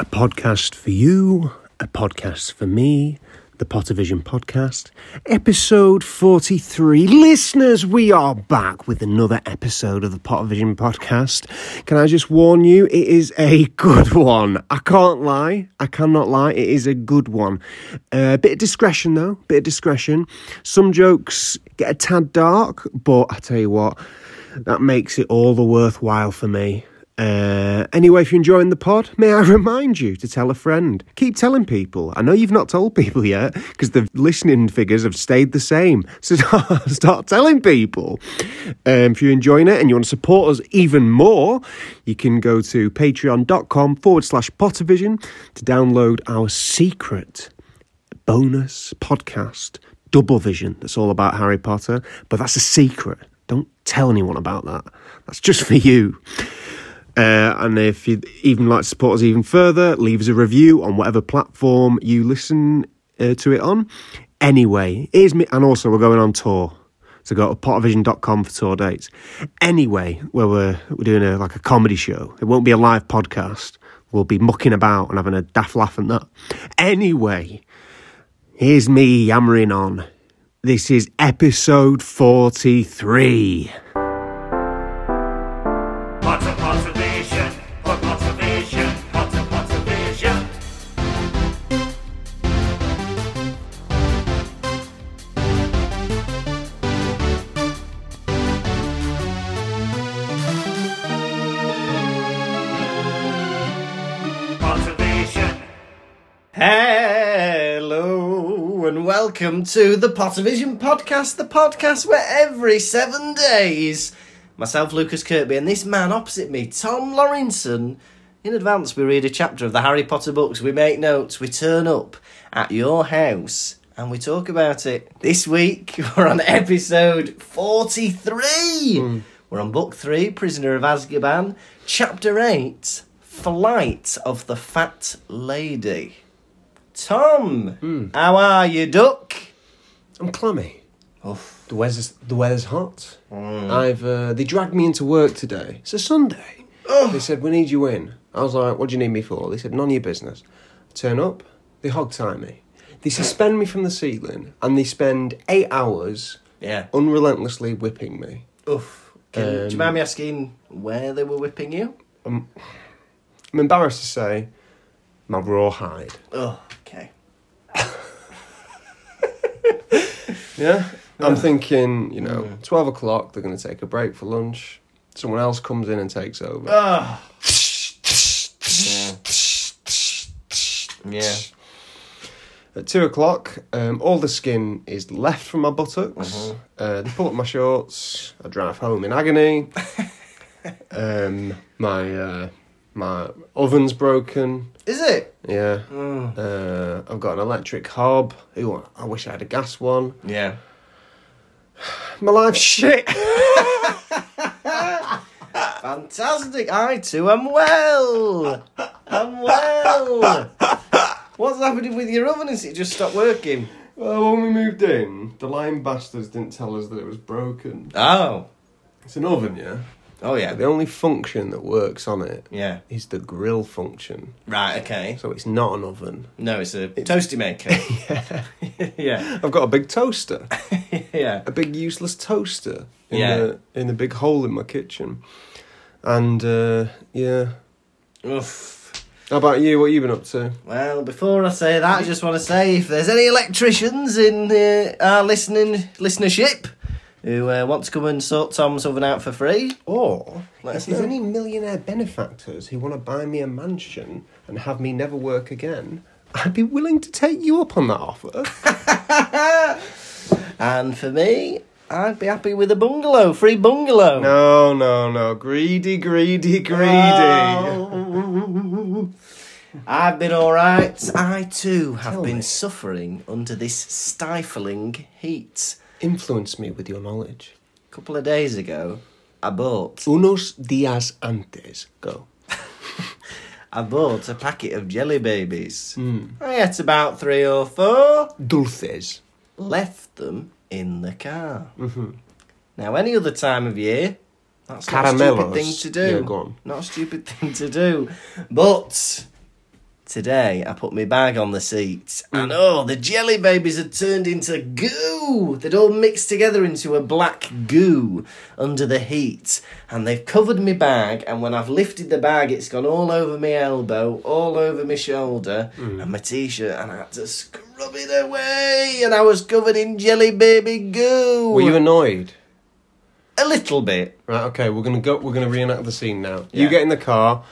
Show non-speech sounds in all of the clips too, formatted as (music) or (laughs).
A podcast for you, a podcast for me, the Pottervision podcast, episode 43. Listeners, we are back with another episode of the Pottervision podcast. Can I just warn you, it is a good one. I can't lie, I cannot lie, it is a good one. A uh, bit of discretion though, bit of discretion. Some jokes get a tad dark, but I tell you what, that makes it all the worthwhile for me. Uh, anyway, if you're enjoying the pod, may I (laughs) remind you to tell a friend. Keep telling people. I know you've not told (laughs) people yet because the listening figures have stayed the same. (laughs) So start telling people. Um, if you're enjoying it and you want to support us even more, you can go to patreon.com forward slash Pottervision to download our secret bonus podcast, Double Vision, that's all about Harry Potter. But that's a secret. Don't tell anyone about that. That's just for you. Uh, and if you'd even like to support us even further, leave us a review on whatever platform you listen uh, to it on. Anyway, here's me, and also we're going on tour. So go to pottervision.com for tour dates. Anyway, where we're, we're doing a, like a comedy show. It won't be a live podcast. We'll be mucking about and having a daft laugh and that. Anyway, here's me yammering on. This is episode 43. Welcome to the Pottervision podcast, the podcast where every seven days, myself, Lukas Kirkby, and this man opposite me, Tom Lawrinson, in advance we read a chapter of the Harry Potter books, we make notes, we turn up at your house and we talk about it. This week (laughs) we're on episode 43. Hmm. We're on book 3, Prisoner of Azkaban, chapter 8, Flight of the Fat Lady. Tom, how are you, duck? I'm clammy. Oof. The weather's the weather's hot. I've uh, they dragged me into work today. It's a Sunday. They said we need you in. I was like, "What do you need me for?" They said, "None of your business." turn up. They hog tie me. They suspend me from the ceiling, and they spend eight hours Yeah. unrelentlessly whipping me. Oof. Can, do you Um, mind me asking where they were whipping you? I'm embarrassed to say, my raw hide. Oh, okay. Yeah. I'm thinking, you know, twelve o'clock. They're going to take a break for lunch. Someone else comes in and takes over. Oh. Yeah. At two o'clock, um, all the skin is left from my buttocks. Uh, they pull up my shorts. I drive home in agony. (laughs) um, my uh, my oven's broken. Is it? Yeah. Mm. Uh, I've got an electric hob. Ooh, I wish I had a gas one. Yeah. My life's shit. (laughs) Fantastic. I too am well. I'm well. What's happening with your oven? Is it just stopped working? well, when we moved in, the lying bastards didn't tell us that it was broken. Oh. It's an oven, yeah. Oh, yeah. The only function that works on it Yeah. is the grill function. Right, okay. So it's not an oven. No, it's a toasty maker. (laughs) yeah. Yeah. I've got a big toaster, (laughs) yeah. a big useless toaster in Yeah. the in the big hole in my kitchen, and uh, yeah. Oof. How about you? What you been up to? Well, before I say that, I just want to say if there's any electricians in uh, our listening listenership who uh, want to come and sort Tom's oven out for free, Or Let if there's know. any millionaire benefactors who want to buy me a mansion and have me never work again, I'd be willing to take you up on that offer. (laughs) and for me, I'd be happy with a bungalow, free bungalow. no, no, no, greedy, greedy, greedy. Oh. I've been alright. I too have Tell been me. suffering under this stifling heat. Influence me with your knowledge. A couple of days ago, I bought Unos días antes. Go. (laughs) I bought a packet of jelly babies. Hmm. I ate about three or four, Dulces. left them in the car. Now, any other time of year, that's not a stupid thing to do. Yeah. Not a stupid (laughs) thing to do. But today, I put my bag on the seat, and mm. oh, the jelly babies had turned into goo. They'd all mixed together into a black goo under the heat, and they've covered my bag. And when I've lifted the bag, it's gone all over my elbow, all over my shoulder, mm. and my t-shirt, and I had to scrub it away, and I was covered in jelly baby goo. Were you annoyed? a little bit? Right, okay, we're gonna go. We're gonna reenact the scene now. Yeah. You get in the car,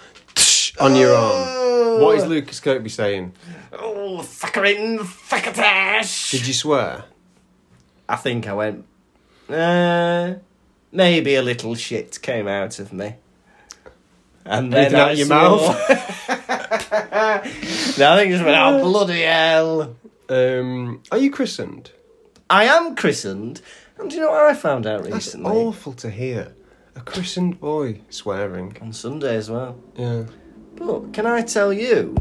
on your oh, arm. What is Lukas Kirkby saying? Oh, fuckering fuckatash. Did you swear? I think I went. Uh, maybe a little shit came out of me. And then Anything out I of your mouth? (laughs) no, I think it just went, oh, bloody hell. Um, are you christened? I am christened. And do you know what I found out That's recently? awful to hear. A christened boy swearing. On Sunday as well. Yeah. But can I tell you,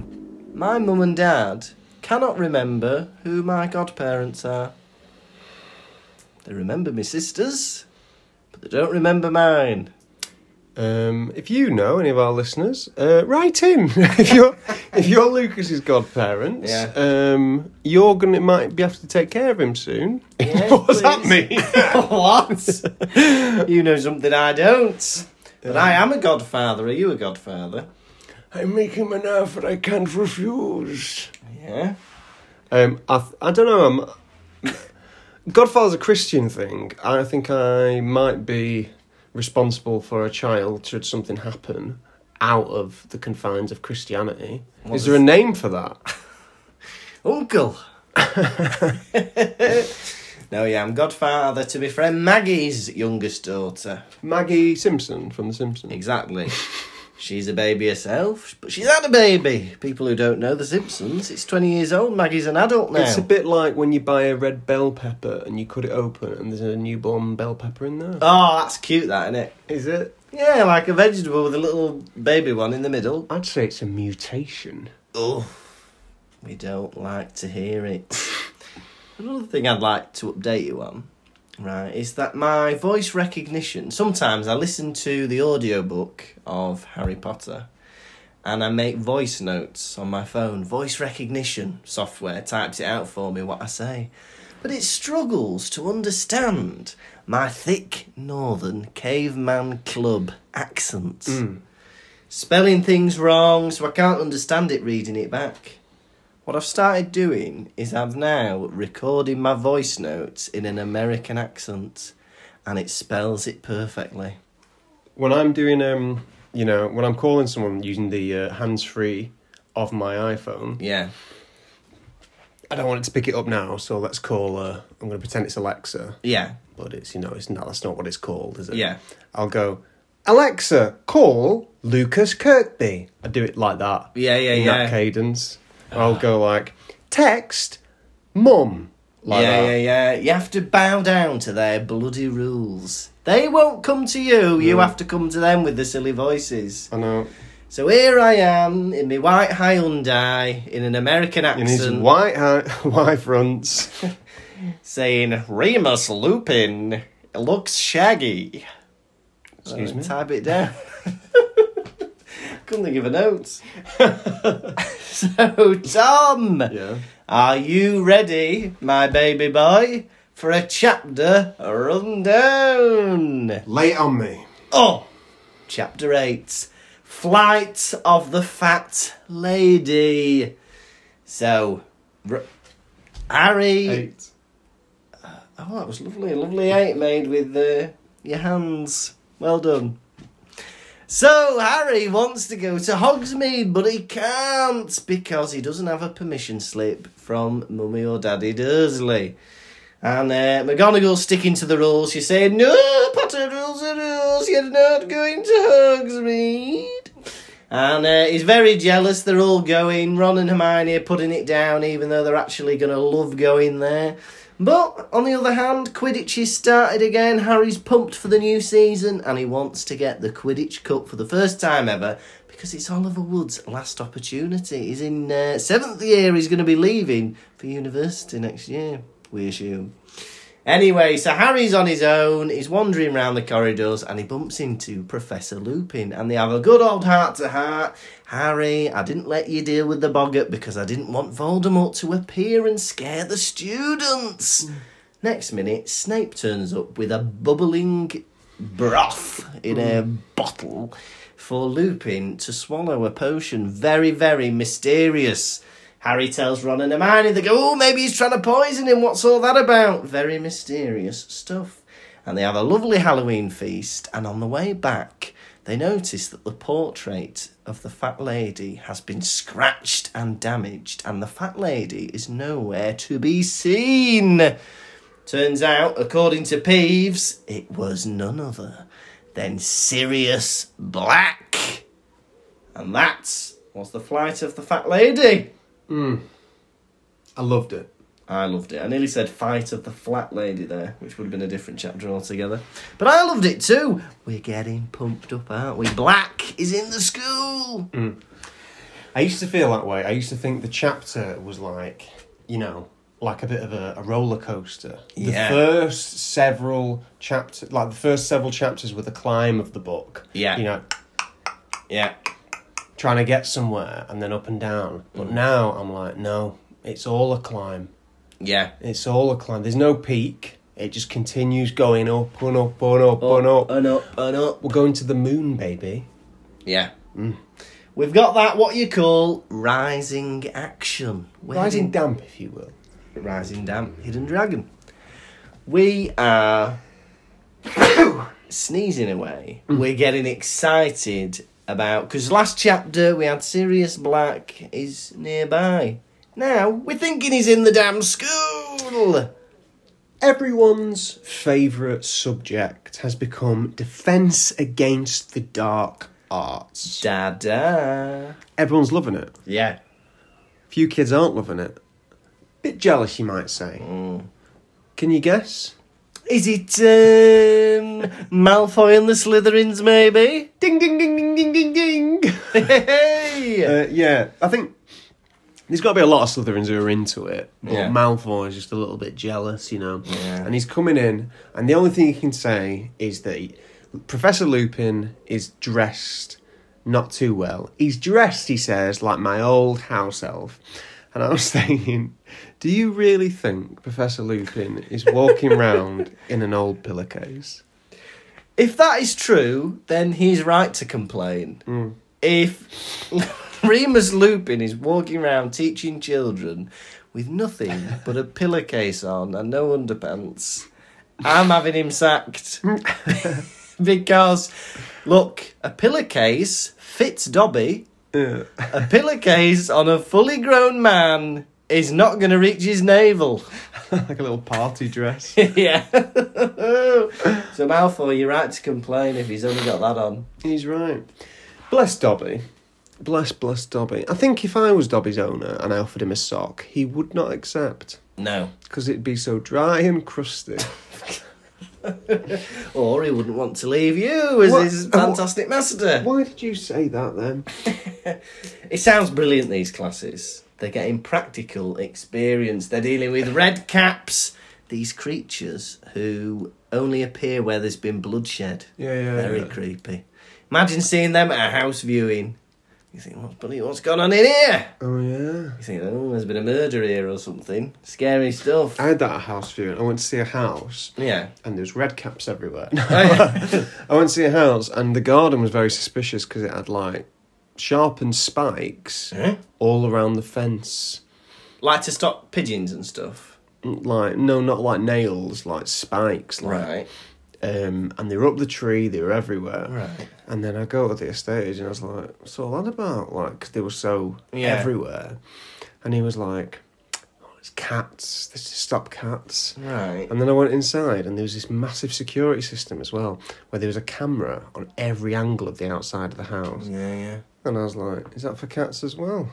my mum and dad cannot remember who my godparents are. They remember my sisters, but they don't remember mine. Um, if you know any of our listeners, uh, write in. (laughs) if you're if you're Lukas's godparents, Yeah. um, you're gonna might be have to take care of him soon. (laughs) Yeah, what does that mean? (laughs) what? you know something I don't. But I am a godfather. Are you a godfather? I make him an offer I can't refuse. Yeah. Um, I th- I don't know. I'm, Godfather's a Christian thing. I think I might be responsible for a child should something happen out of the confines of Christianity. What Is there a name for that? (laughs) Uncle. (laughs) no, yeah, I'm godfather to my friend Maggie's youngest daughter. Maggie Simpson from The Simpsons. Exactly. (laughs) she's a baby herself, but she's had a baby. People who don't know The Simpsons, it's 20 years old. Maggie's an adult now. It's a bit like when you buy a red bell pepper and you cut it open and there's a newborn bell pepper in there. Oh, that's cute, that, isn't it? Is it? Yeah, like a vegetable with a little baby one in the middle. I'd say it's a mutation. Oh, we don't like to hear it. (laughs) Another thing I'd like to update you on, right, is that my voice recognition. Sometimes I listen to the audiobook of Harry Potter and I make voice notes on my phone. Voice recognition software types it out for me what I say. But it struggles to understand my thick northern caveman club accent hmm. spelling things wrong, so I can't understand it reading it back. What I've started doing is I've now recorded my voice notes in an American accent, and it spells it perfectly. When I'm doing, um, you know, when I'm calling someone using the uh, hands free of my iPhone, Yeah. I don't want it to pick it up now, so let's call. Uh, I'm going to pretend it's Alexa, Yeah. but it's you know it's not. That's not what it's called, is it? Yeah. I'll go. Alexa, call Lukas Kirkby. I do it like that. Yeah, yeah, in yeah. that cadence. I'll go like text, mum. Like yeah, that. yeah, yeah. You have to bow down to their bloody rules. They won't come to you. You have to come to them with the silly voices. I know. So here I am in my white Hyundai in an American In his accent. white (laughs) white fronts. (laughs) saying Remus Lupin looks shaggy. Excuse Uh, me. Type it down. (laughs) Couldn't think of a note. (laughs) (laughs) so, Tom, Yeah. are you ready, my baby boy, for a chapter rundown? Lay it on me. Oh, chapter 8 Flight of the Fat Lady. So, R- Harry. Eight. Oh, that was lovely. A lovely eight made with uh, your hands. Well done. So, Harry wants to go to Hogsmeade, but he can't because he doesn't have a permission slip from Mummy or Daddy Dursley. And uh, McGonagall's sticking to the rules. She's saying, No, Potter rules are rules. You're not going to Hogsmeade. And uh, he's very jealous. They're all going. Ron and Hermione are putting it down, even though they're actually going to love going there. But on the other hand, Quidditch is started again. Harry's pumped for the new season, and he wants to get the Quidditch Cup for the first time ever because it's Oliver Wood's last opportunity. He's in uh, seventh year. He's going to be leaving for university next year. We assume. Anyway, so Harry's on his own, he's wandering around the corridors, and he bumps into Professor Lupin, and they have a good old heart to heart. Harry, I didn't let you deal with the boggart because I didn't want Voldemort to appear and scare the students. Next minute, Snape turns up with a bubbling broth in a mm. bottle for Lupin to swallow a potion. Very, very mysterious. Harry tells Ron and Hermione, they go, oh, maybe he's trying to poison him. What's all that about? Very mysterious stuff. And they have a lovely Halloween feast, and on the way back, they notice that the portrait of the fat lady has been scratched and damaged, and the fat lady is nowhere to be seen. Turns out, according to Peeves, it was none other than Sirius Black. And that was the flight of the fat lady. Hmm. I loved it. I loved it. I nearly said fight of the flat lady there, which would have been a different chapter altogether. But I loved it too. We're getting pumped up, aren't we? Black is in the school. Hmm. I used to feel that way. I used to think the chapter was like, you know, like a bit of a, a roller coaster. Yeah. The first several chapters, like the first several chapters, were the climb of the book. Yeah. You know, Yeah. Trying to get somewhere and then up and down. But Mm. now I'm like, no, it's all a climb. Yeah. It's all a climb. There's no peak. It just continues going up and up and up and up. And up and up. We're going to the moon, baby. Yeah. We've got that, what you call rising action. We're Rising damp, if you will. Rising Damp Hidden Dragon. We are (coughs) sneezing away. We're getting excited about because last chapter we had Sirius Black is nearby. Now we're thinking he's in the damn school. Everyone's favourite subject has become defence against the dark arts. Da da. Everyone's loving it. Yeah. Few kids aren't loving it. Bit jealous, you might say. Mm. Can you guess? Is it um, Malfoy and the Slytherins? Maybe. Ding, ding, ding, ding, ding, ding, ding. Hey. (laughs) uh, yeah, I think there's got to be a lot of Slytherins who are into it. But Yeah. Malfoy is just a little bit jealous, you know. Yeah. And he's coming in, and the only thing he can say is that he, Professor Lupin is dressed not too well. He's dressed, he says, like my old house elf. And I was (laughs) thinking, do you really think Professor Lupin is walking around in an old pillowcase? If that is true, then he's right to complain. Mm. If (laughs) Remus Lupin is walking around teaching children with nothing but a pillowcase on and no underpants, I'm having him sacked. (laughs) because, look, a pillowcase fits Dobby. Yeah. A pillowcase on a fully grown man is not going to reach his navel. (laughs) like a little party dress. (laughs) yeah. (laughs) so Malfoy, you're right to complain if he's only got that on. He's right. Bless Dobby. Bless, bless Dobby. I think if I was Dobby's owner and I offered him a sock, he would not accept No. because it'd be so dry and crusty. Or he wouldn't want to leave you as What? his fantastic master. Why did you say that then? It sounds brilliant, these classes. They're getting practical experience. They're dealing with red caps, these creatures who only appear where there's been bloodshed. Yeah, yeah, Very yeah. creepy. Imagine seeing them at a house viewing. You think, what's, bloody- what's going on in here? Oh yeah. You think, oh, there's been a murder here or something. Scary stuff. I had that at a house viewing. I went to see a house Yeah. and there was red caps everywhere. (laughs) Oh. I went to see a house and the garden was very suspicious because it had like sharpened spikes Huh? all around the fence. like to stop pigeons and stuff. Like no, not like nails, like spikes. Like, Right. Um, and they were up the tree. They were everywhere. Right. And then I go to the estate agent and I was like, what's all that about? Like, 'cause they were so Yeah. everywhere. And he was like, oh, it's cats. This is stop cats. Right. And then I went inside and there was this massive security system as well, where there was a camera on every angle of the outside of the house. Yeah, yeah. And I was like, is that for cats as well?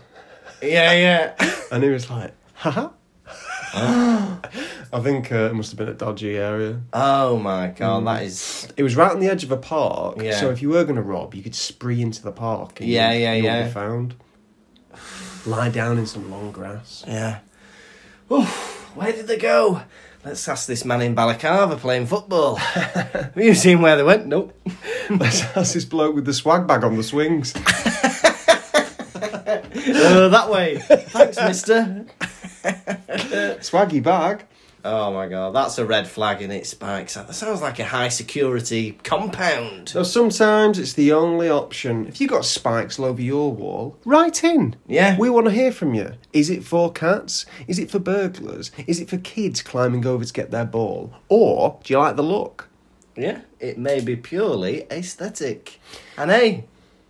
Yeah, yeah. (laughs) And he was like, haha. I think uh, it must have been a dodgy area. Oh my god, that is. It was right on the edge of a park, Yeah. so if you were going to rob, you could spree into the park. And Yeah, you, yeah, you yeah. Be found. Lie down in some long grass. Yeah. Oof. Where did they go? Let's ask this man in Balaclava playing football. (laughs) Have you seen where they went? Nope. (laughs) Let's ask this bloke with the swag bag on the swings. (laughs) Uh, that way. Thanks, mister. Swaggy bag. Oh my god, that's a red flag in it, Spikes. That sounds like a high security compound. So sometimes it's the only option. If you've got spikes all over your wall, write in. Yeah. We want to hear from you. Is it for cats? Is it for burglars? Is it for kids climbing over to get their ball? Or do you like the look? Yeah, it may be purely aesthetic. And hey,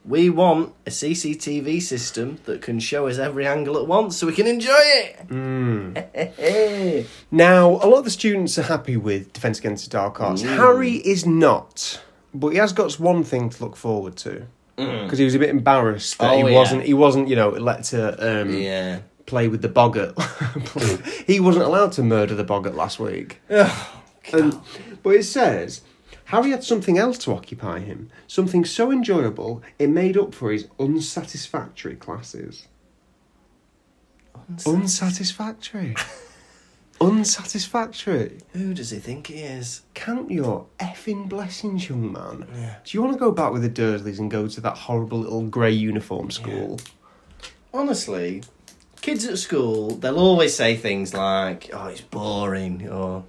we want a CCTV system that can show us every angle at once so we can enjoy it. Hmm. (laughs) Now, a lot of the students are happy with Defence Against the Dark Arts. Hmm. Harry is not, but he has got one thing to look forward to. Hmm. Because he was a bit embarrassed that Oh, he wasn't, he wasn't, you know, let to um, yeah. play with the boggart. (laughs) he wasn't allowed to murder the boggart last week. And, but it says Harry had something else to occupy him, something so enjoyable it made up for his unsatisfactory classes. Unsatisfactory. (laughs) unsatisfactory. Who does he think he is? Count your effing blessings, young man. Yeah. Do you want to go back with the Dursleys and go to that horrible little grey uniform school? Honestly, kids at school, they'll always say things like, oh, it's boring, or,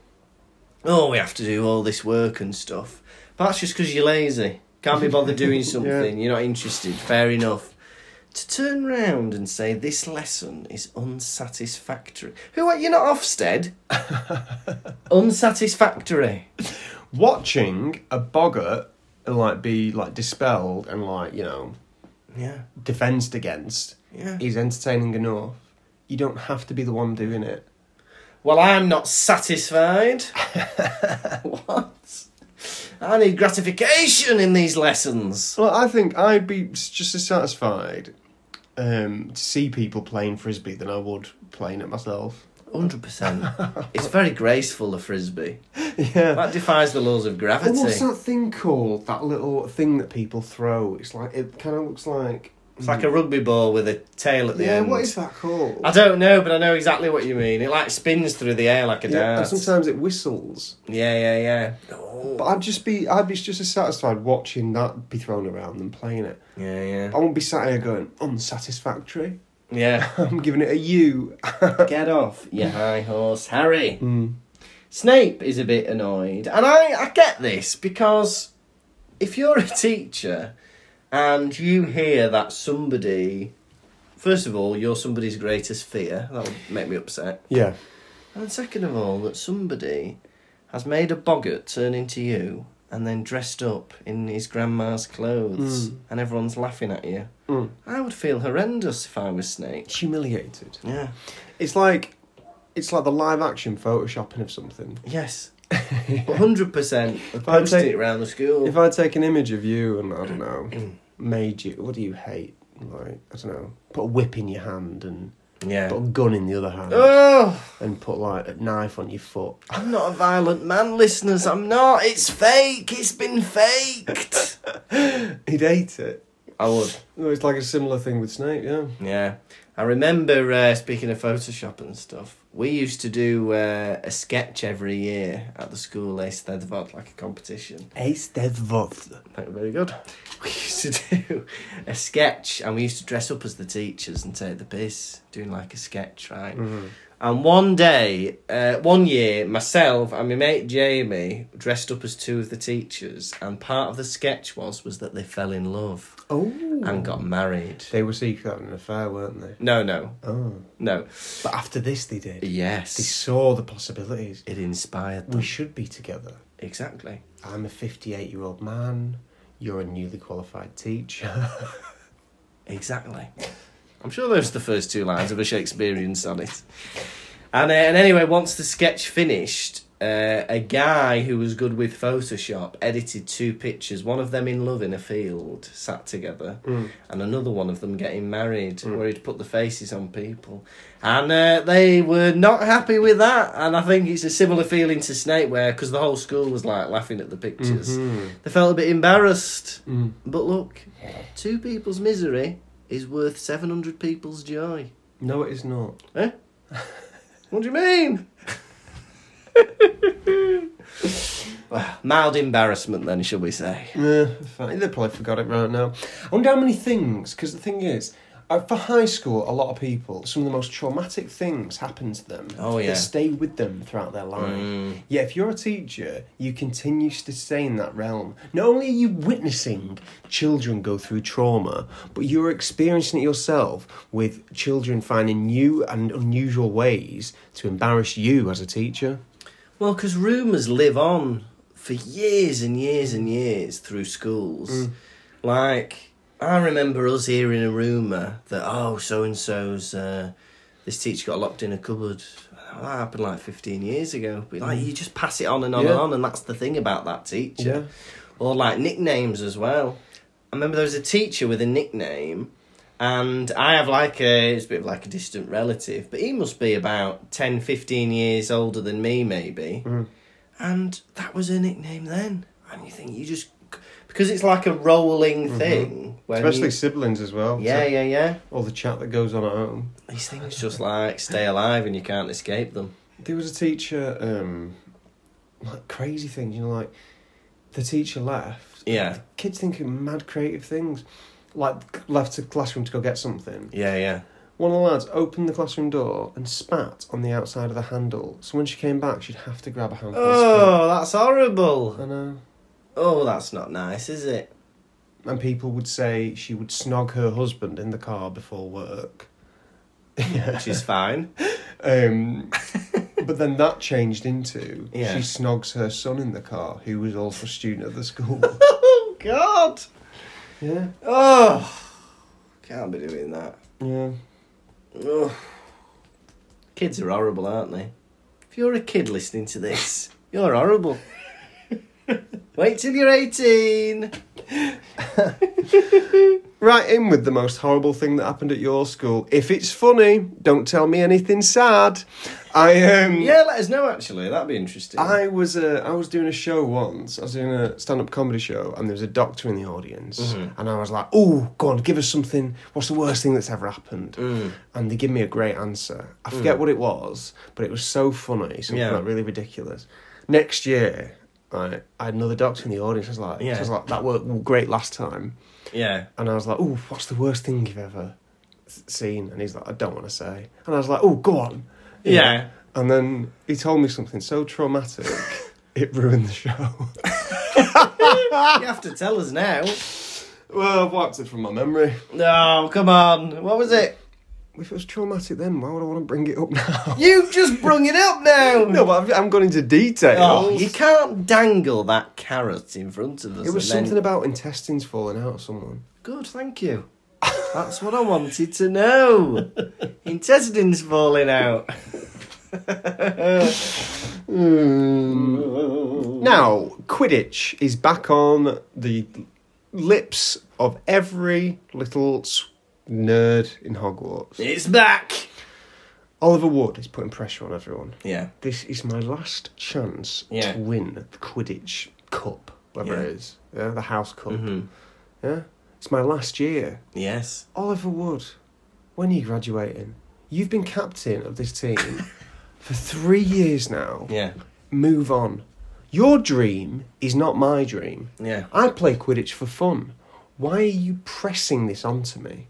oh, we have to do all this work and stuff. But that's just because you're lazy. Can't be bothered (laughs) doing something, you're not interested, fair enough. To turn round and say this lesson is unsatisfactory. Who are you not Ofsted? (laughs) unsatisfactory. Watching a boggart like be like dispelled and like you know Yeah, defensed against yeah. is entertaining enough. You don't have to be the one doing it. Well, I'm not satisfied. (laughs) what? I need gratification in these lessons. Well, I think I'd be just as satisfied um, to see people playing frisbee than I would playing it myself. Hundred percent. (laughs) It's very graceful, the frisbee. Yeah. That defies the laws of gravity. what's that thing called? That little thing that people throw. It's like it kind of looks like. It's like a rugby ball with a tail at the end. yeah. end. What is that called? I don't know, but I know exactly what you mean. It like spins through the air like a yeah, and dart. sometimes it whistles. Yeah, yeah, yeah. But I'd just be, I'd be just as satisfied watching that be thrown around than playing it. Yeah, yeah, I won't be sat here going unsatisfactory. yeah. (laughs) I'm giving it a U. (laughs) Get off, you high horse, Harry. Mm. Snape is a bit annoyed, and I, I get this because if you're a teacher and you hear that somebody, first of all, you're somebody's greatest fear, that would make me upset. Yeah. And second of all, that somebody has made a boggart turn into you and then dressed up in his grandma's clothes Mm. and everyone's laughing at you. Mm. I would feel horrendous if I was Snape. Humiliated. Yeah. It's like, it's like the live action photoshopping of something. Yes. 100% of I'd posting it around the school. If I take an image of you and I don't know, (clears throat) made you, what do you hate? Like I don't know, put a whip in your hand and yeah. put a gun in the other hand Oh, and put like a knife on your foot. I'm not a violent man, listeners. I'm not. It's fake. It's been faked. (laughs) He'd hate it. I would. No, It's like a similar thing with Snape, yeah. Yeah. I remember, uh, speaking of Photoshop and stuff, we used to do uh, a sketch every year at the school, Eisteddfod, like a competition. Eisteddfod. Thank you, very good. (laughs) We used to do a sketch and we used to dress up as the teachers and take the piss, doing like a sketch, right? And one day, uh, one year, myself and my mate Jamie dressed up as two of the teachers, and part of the sketch was was that they fell in love Oh. and got married. They were secretly having an affair, weren't they? No, no, Oh. no. But after this, they did. Yes. They saw the possibilities. it inspired We should be together. Exactly. I'm a 58 year old man. You're a newly qualified teacher. (laughs) Exactly. I'm sure those are the first two lines of a Shakespearean sonnet. And, uh, and anyway, once the sketch finished, uh, a guy who was good with Photoshop edited two pictures, one of them in love in a field, sat together, and another one of them getting married, where he'd put the faces on people. And uh, they were not happy with that. And I think it's a similar feeling to Snape, where, because the whole school was like laughing at the pictures, they felt a bit embarrassed. Mm. But look, two people's misery is worth 700 people's joy. No, it is not. Eh? What do you mean? (laughs) well, (laughs) mild embarrassment, then, shall we say? Yeah, fine. They probably forgot it right now. I wonder how many things, because the thing is, uh, for high school, a lot of people, some of the most traumatic things happen to them. Oh, yeah. That stay with them throughout their life. Mm. Yeah, if you're a teacher, you continue to stay in that realm. Not only are you witnessing children go through trauma, but you're experiencing it yourself with children finding new and unusual ways to embarrass you as a teacher. Well, because rumours live on for years and years and years through schools. Like, I remember us hearing a rumour that, oh, so and so's, uh, this teacher got locked in a cupboard. That happened like 15 years ago. But like, you just pass it on and on Yeah. and on, and that's the thing about that teacher. Or like nicknames as well. I remember there was a teacher with a nickname, and I have like a, it's a bit of like a distant relative, but he must be about 10, 15 years older than me, maybe. Mm. And that was her nickname then. And you think, you just, because it's like a rolling thing. Mm-hmm. Especially you- siblings as well. yeah, so yeah, yeah. All the chat that goes on at home. These things just like stay alive and you can't escape them. There was a teacher, um, like crazy things, you know, like the teacher left. Yeah, Kids thinking mad creative things. Like left the classroom to go get something. yeah, yeah. One of the lads opened the classroom door and spat on the outside of the handle. So when she came back, she'd have to grab a handful Oh, that's horrible. I know. Oh, that's not nice, is it? And people would say she would snog her husband in the car before work. yeah. Which is (laughs) fine. Um, (laughs) but then that changed into Yeah. she snogs her son in the car, who was also a student at the school. (laughs) Oh, God. Yeah, Oh, can't be doing that. yeah. Ugh. Kids are horrible, aren't they? If you're a kid listening to this, you're horrible. Wait till you're 18. (laughs) Right in with the most horrible thing that happened at your school. If it's funny, don't tell me anything sad. I um Yeah, let us know actually. That'd be interesting. I was uh, I was doing a show once. I was doing a stand up comedy show, and there was a doctor in the audience, Mm-hmm. and I was like, "Oh, go on, give us something. What's the worst thing that's ever happened?" Mm. And they give me a great answer. I forget what it was, but it was so funny, something Yeah. like really ridiculous. Next year, I, I had another doctor in the audience. I was like, Yeah. I was like, that worked great last time. Yeah. And I was like, oh, what's the worst thing you've ever seen? And he's like, I don't want to say. And I was like, oh, go on. You know? Yeah. And then he told me something so traumatic, (laughs) it ruined the show. You have to tell us now. well, I've wiped it from my memory. No, come on. What was it? If it was traumatic then, why would I want to bring it up now? (laughs) You've just brung it up now. (laughs) no, but I've, I'm going into detail. Oh, you can't dangle that carrot in front of us. it was and then- something about intestines falling out of someone. Good, thank you. That's what I wanted to know. (laughs) Intestines falling out. Hmm. Now, Quidditch is back on the lips of every little nerd in Hogwarts. It's back. Oliver Wood is putting pressure on everyone. Yeah. This is my last chance Yeah. to win the Quidditch Cup, whatever Yeah. it is. Yeah, the House Cup. Mhm. Yeah, it's my last year. Yes. Oliver Wood, when are you graduating? You've been captain of this team (laughs) for three years now. Yeah. Move on. Your dream is not my dream. Yeah. I play Quidditch for fun. Why are you pressing this onto me?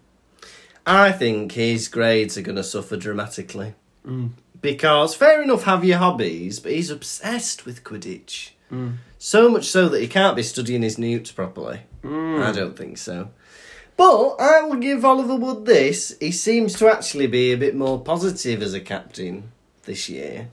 I think his grades are going to suffer dramatically. Mm. Because, fair enough, have your hobbies, but he's obsessed with Quidditch. Mm. So much so that he can't be studying his newts properly. Mm. I don't think so. But I will give Oliver Wood this. He seems to actually be a bit more positive as a captain this year.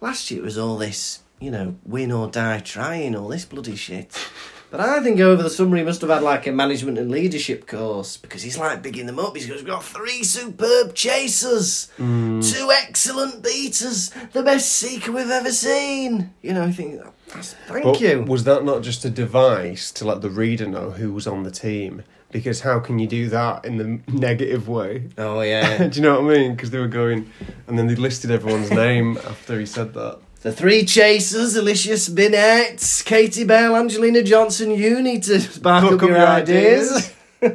Last year it was all this, you know, win or die trying, all this bloody shit. (laughs) But I think over the summer he must have had like a management and leadership course because he's like bigging them up. He's got, he's got three superb chasers, hmm. two excellent beaters, the best seeker we've ever seen. You know, I think thank But you. Was that not just a device to let the reader know who was on the team? Because how can you do that in the (laughs) negative way? Oh yeah, (laughs) do you know what I mean? Because they were going, and then they listed everyone's (laughs) name after he said that. The three chasers: Alicia Spinnet, Katie Bell, Angelina Johnson. You need to (laughs) spark up, up your, your ideas. (laughs)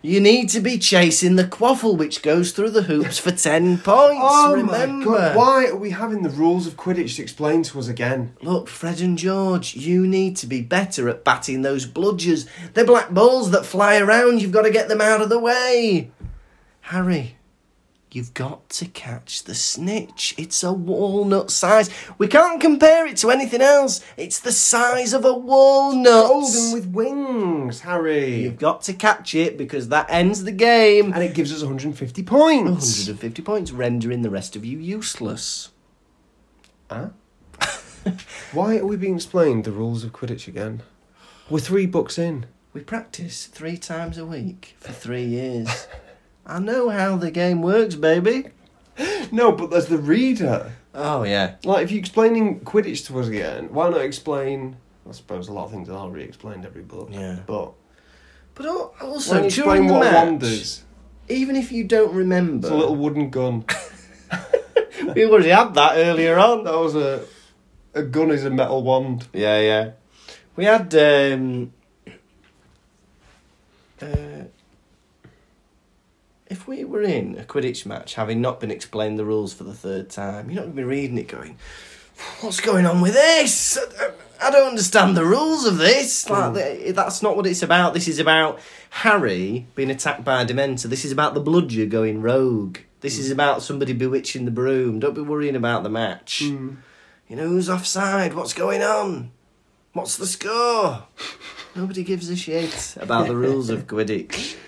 You need to be chasing the quaffle which goes through the hoops for 10 (laughs) points. Oh remember. my god, why are we having the rules of Quidditch explained to us again? Look, Fred and George, you need to be better at batting those bludgers. They're black balls that fly around. You've got to get them out of the way. Harry, you've got to catch the snitch. It's a walnut size. We can't compare it to anything else. It's the size of a walnut. Golden with wings, Harry. You've got to catch it because that ends the game. And it gives us 150 points. 150 points, rendering the rest of you useless. Huh? Why are we being explained the rules of Quidditch again? We're three books in. We practice three times a week for three years. (laughs) I know how the game works, baby. (gasps) No, but there's the reader. Oh, yeah. Like, if you're explaining Quidditch to us again, why not explain? I suppose a lot of things are already explained every book. Yeah. But But al- why also, you during explain the what match, is? even if you don't remember, It's a little wooden gun. (laughs) (laughs) we already had that earlier on. That was a a gun is a metal wand. Yeah, yeah. We had um uh, if we were in a Quidditch match, having not been explained the rules for the third time, you're not going to be reading it going, "What's going on with this? I- don't understand the rules of this." Mm. Like th- that's not what it's about. This is about Harry being attacked by a Dementor. This is about the Bludger going rogue. This mm. is about somebody bewitching the broom. Don't be worrying about the match. Mm. You know who's offside? What's going on? What's the score? (laughs) Nobody gives a shit about the rules of Quidditch. (laughs)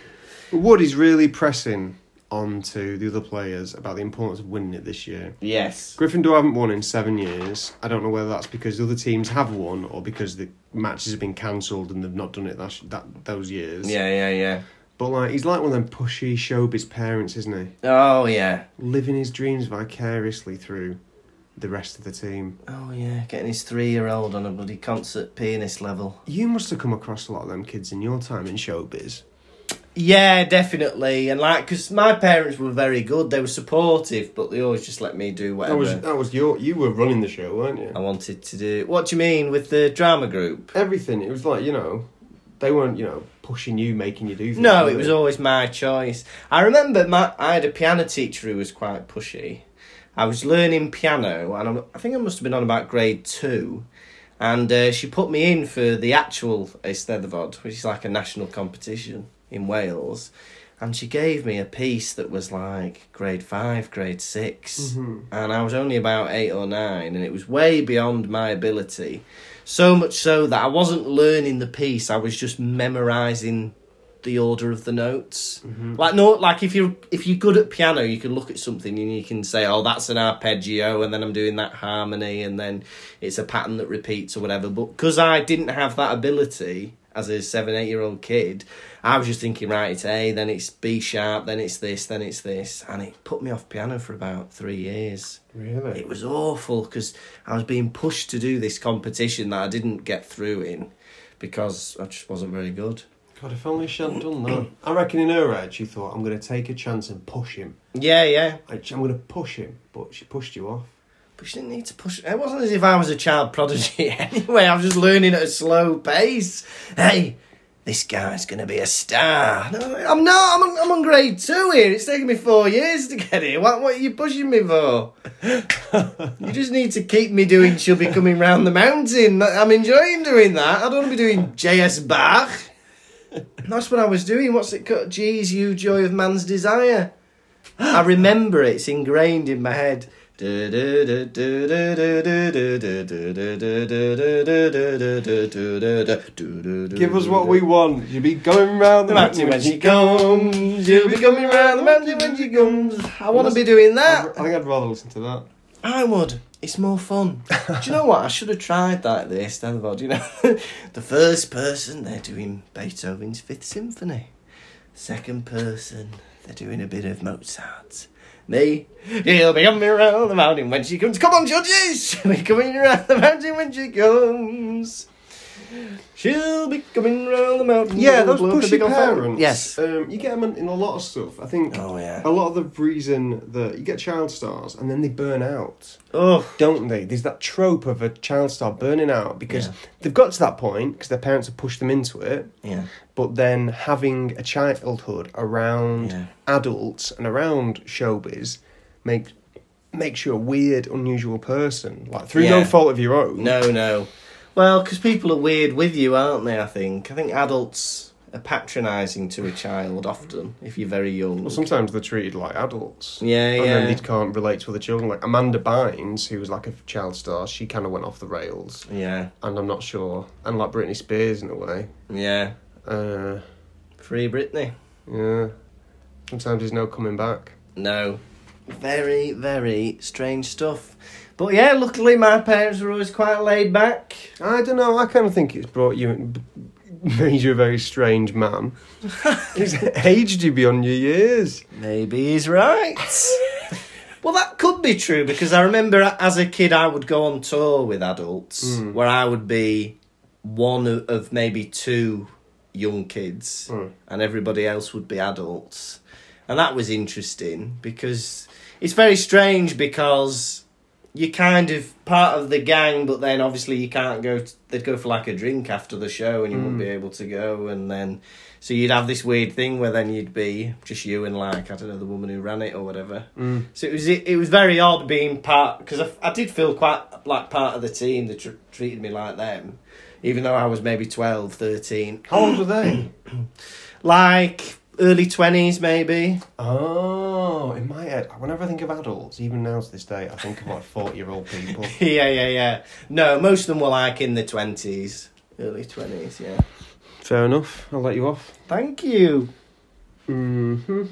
Wood is really pressing onto the other players about the importance of winning it this year. Yes. Gryffindor haven't won in seven years. I don't know whether that's because the other teams have won or because the matches have been cancelled and they've not done it that, that those years. Yeah, yeah, yeah. But like he's like one of them pushy showbiz parents, isn't he? Oh yeah. Living his dreams vicariously through the rest of the team. Oh yeah. Getting his three-year-old on a bloody concert pianist level. You must have come across a lot of them kids in your time in showbiz. Yeah, definitely. And like, because my parents were very good. They were supportive, but they always just let me do whatever. That was that was your you were running the show, weren't you? I wanted to do. What do you mean with the drama group? Everything. It was like you know, they weren't you know pushing you, making you do things. No, it was they? always my choice. I remember my I had a piano teacher who was quite pushy. I was learning piano, and I'm, I think I must have been on about grade two, and uh, she put me in for the actual Eisteddfod, which is like a national competition in Wales, and she gave me a piece that was like grade five, grade 6 mm-hmm. and I was only about eight or nine, and it was way beyond my ability. So much so that I wasn't learning the piece; I was just memorizing the order of the notes. Mm-hmm. Like no, like if you're if you're good at piano, you can look at something and you can say, "Oh, that's an arpeggio," and then I'm doing that harmony, and then it's a pattern that repeats or whatever. But because I didn't have that ability as a seven, eight year old kid, I was just thinking, right, it's A, then it's B sharp, then it's this, then it's this, and it put me off piano for about three years. really. It was awful because I was being pushed to do this competition that I didn't get through in because I just wasn't very good. God, if only she hadn't done that. I reckon in her head she thought, I'm going to take a chance and push him. Yeah, yeah. I- I'm going to push him, but she pushed you off. But she didn't need to push. It wasn't as if I was a child prodigy (laughs) anyway. I was just learning at a slow pace. Hey, this guy's going to be a star. No, I'm not. I'm on, I'm on grade two here. It's taken me four years to get here. What, what are you pushing me for? (laughs) you just need to keep me doing chubby coming round the mountain. I'm enjoying doing that. I don't want to be doing J.S. Bach. That's what I was doing. What's it called? Geez, you joy of man's desire. I remember it. It's ingrained in my head. Give us what we want. You'll be going round the mountain when she comes. You'll be coming round the mountain when she comes. I want to be doing that. I think I'd rather listen to that. I would. It's more fun. Do you know what? I should have tried that at the Eisteddfod. You know, the first person they're doing Beethoven's Fifth Symphony. Second person they're doing a bit of Mozart. Me, he'll be coming round the mountain when she comes. Come on, judges! (laughs) She'll be coming round the mountain when she comes. She'll be coming round the mountain. Yeah, those Blow up the pushy big old parents. Yes. um, you get them in a lot of stuff. I think Oh, yeah. a lot of the reason that you get child stars and then they burn out, Oh, don't they? There's that trope of a child star burning out because Yeah. they've got to that point because their parents have pushed them into it. yeah. But then having a childhood around Yeah. adults and around showbiz make makes you a weird, unusual person, like through no fault of your own. No, no. Well, because people are weird with you, aren't they? I think. I think adults are patronising to a child often if you're very young. Well, sometimes they're treated like adults. Yeah, yeah. And yeah. then they can't relate to other children. Like Amanda Bynes, who was like a child star, she kind of went off the rails. Yeah, And I'm not sure. And like Britney Spears in a way. yeah. Uh, Free Britney. yeah. Sometimes there's no coming back. No. Very, very strange stuff. But yeah, luckily my parents were always quite laid back. I don't know. I kind of think it's brought you, made you a very strange man. (laughs) it's aged you beyond your years. Maybe he's right. (laughs) well, that could be true because I remember as a kid I would go on tour with adults where I would be one of maybe two young kids Mm. and everybody else would be adults. And that was interesting because it's very strange because you're kind of part of the gang, but then obviously you can't go. t they'd go for like a drink after the show, and you wouldn't be able to go. And then, so you'd have this weird thing where then you'd be just you and like I don't know the woman who ran it or whatever. Mm. So it was it, it was very odd being part because I, I did feel quite like part of the team that tr- treated me like them, even though I was maybe 12, 13. How old were they? (clears throat) like early twenties maybe. oh, in my head, whenever I think of adults, even now to this day, I think of like 40 year old people. (laughs) yeah, yeah, yeah. No, most of them were like in the twenties, early twenties. Yeah. Fair enough. I'll let you off. Thank you. Mm-hmm.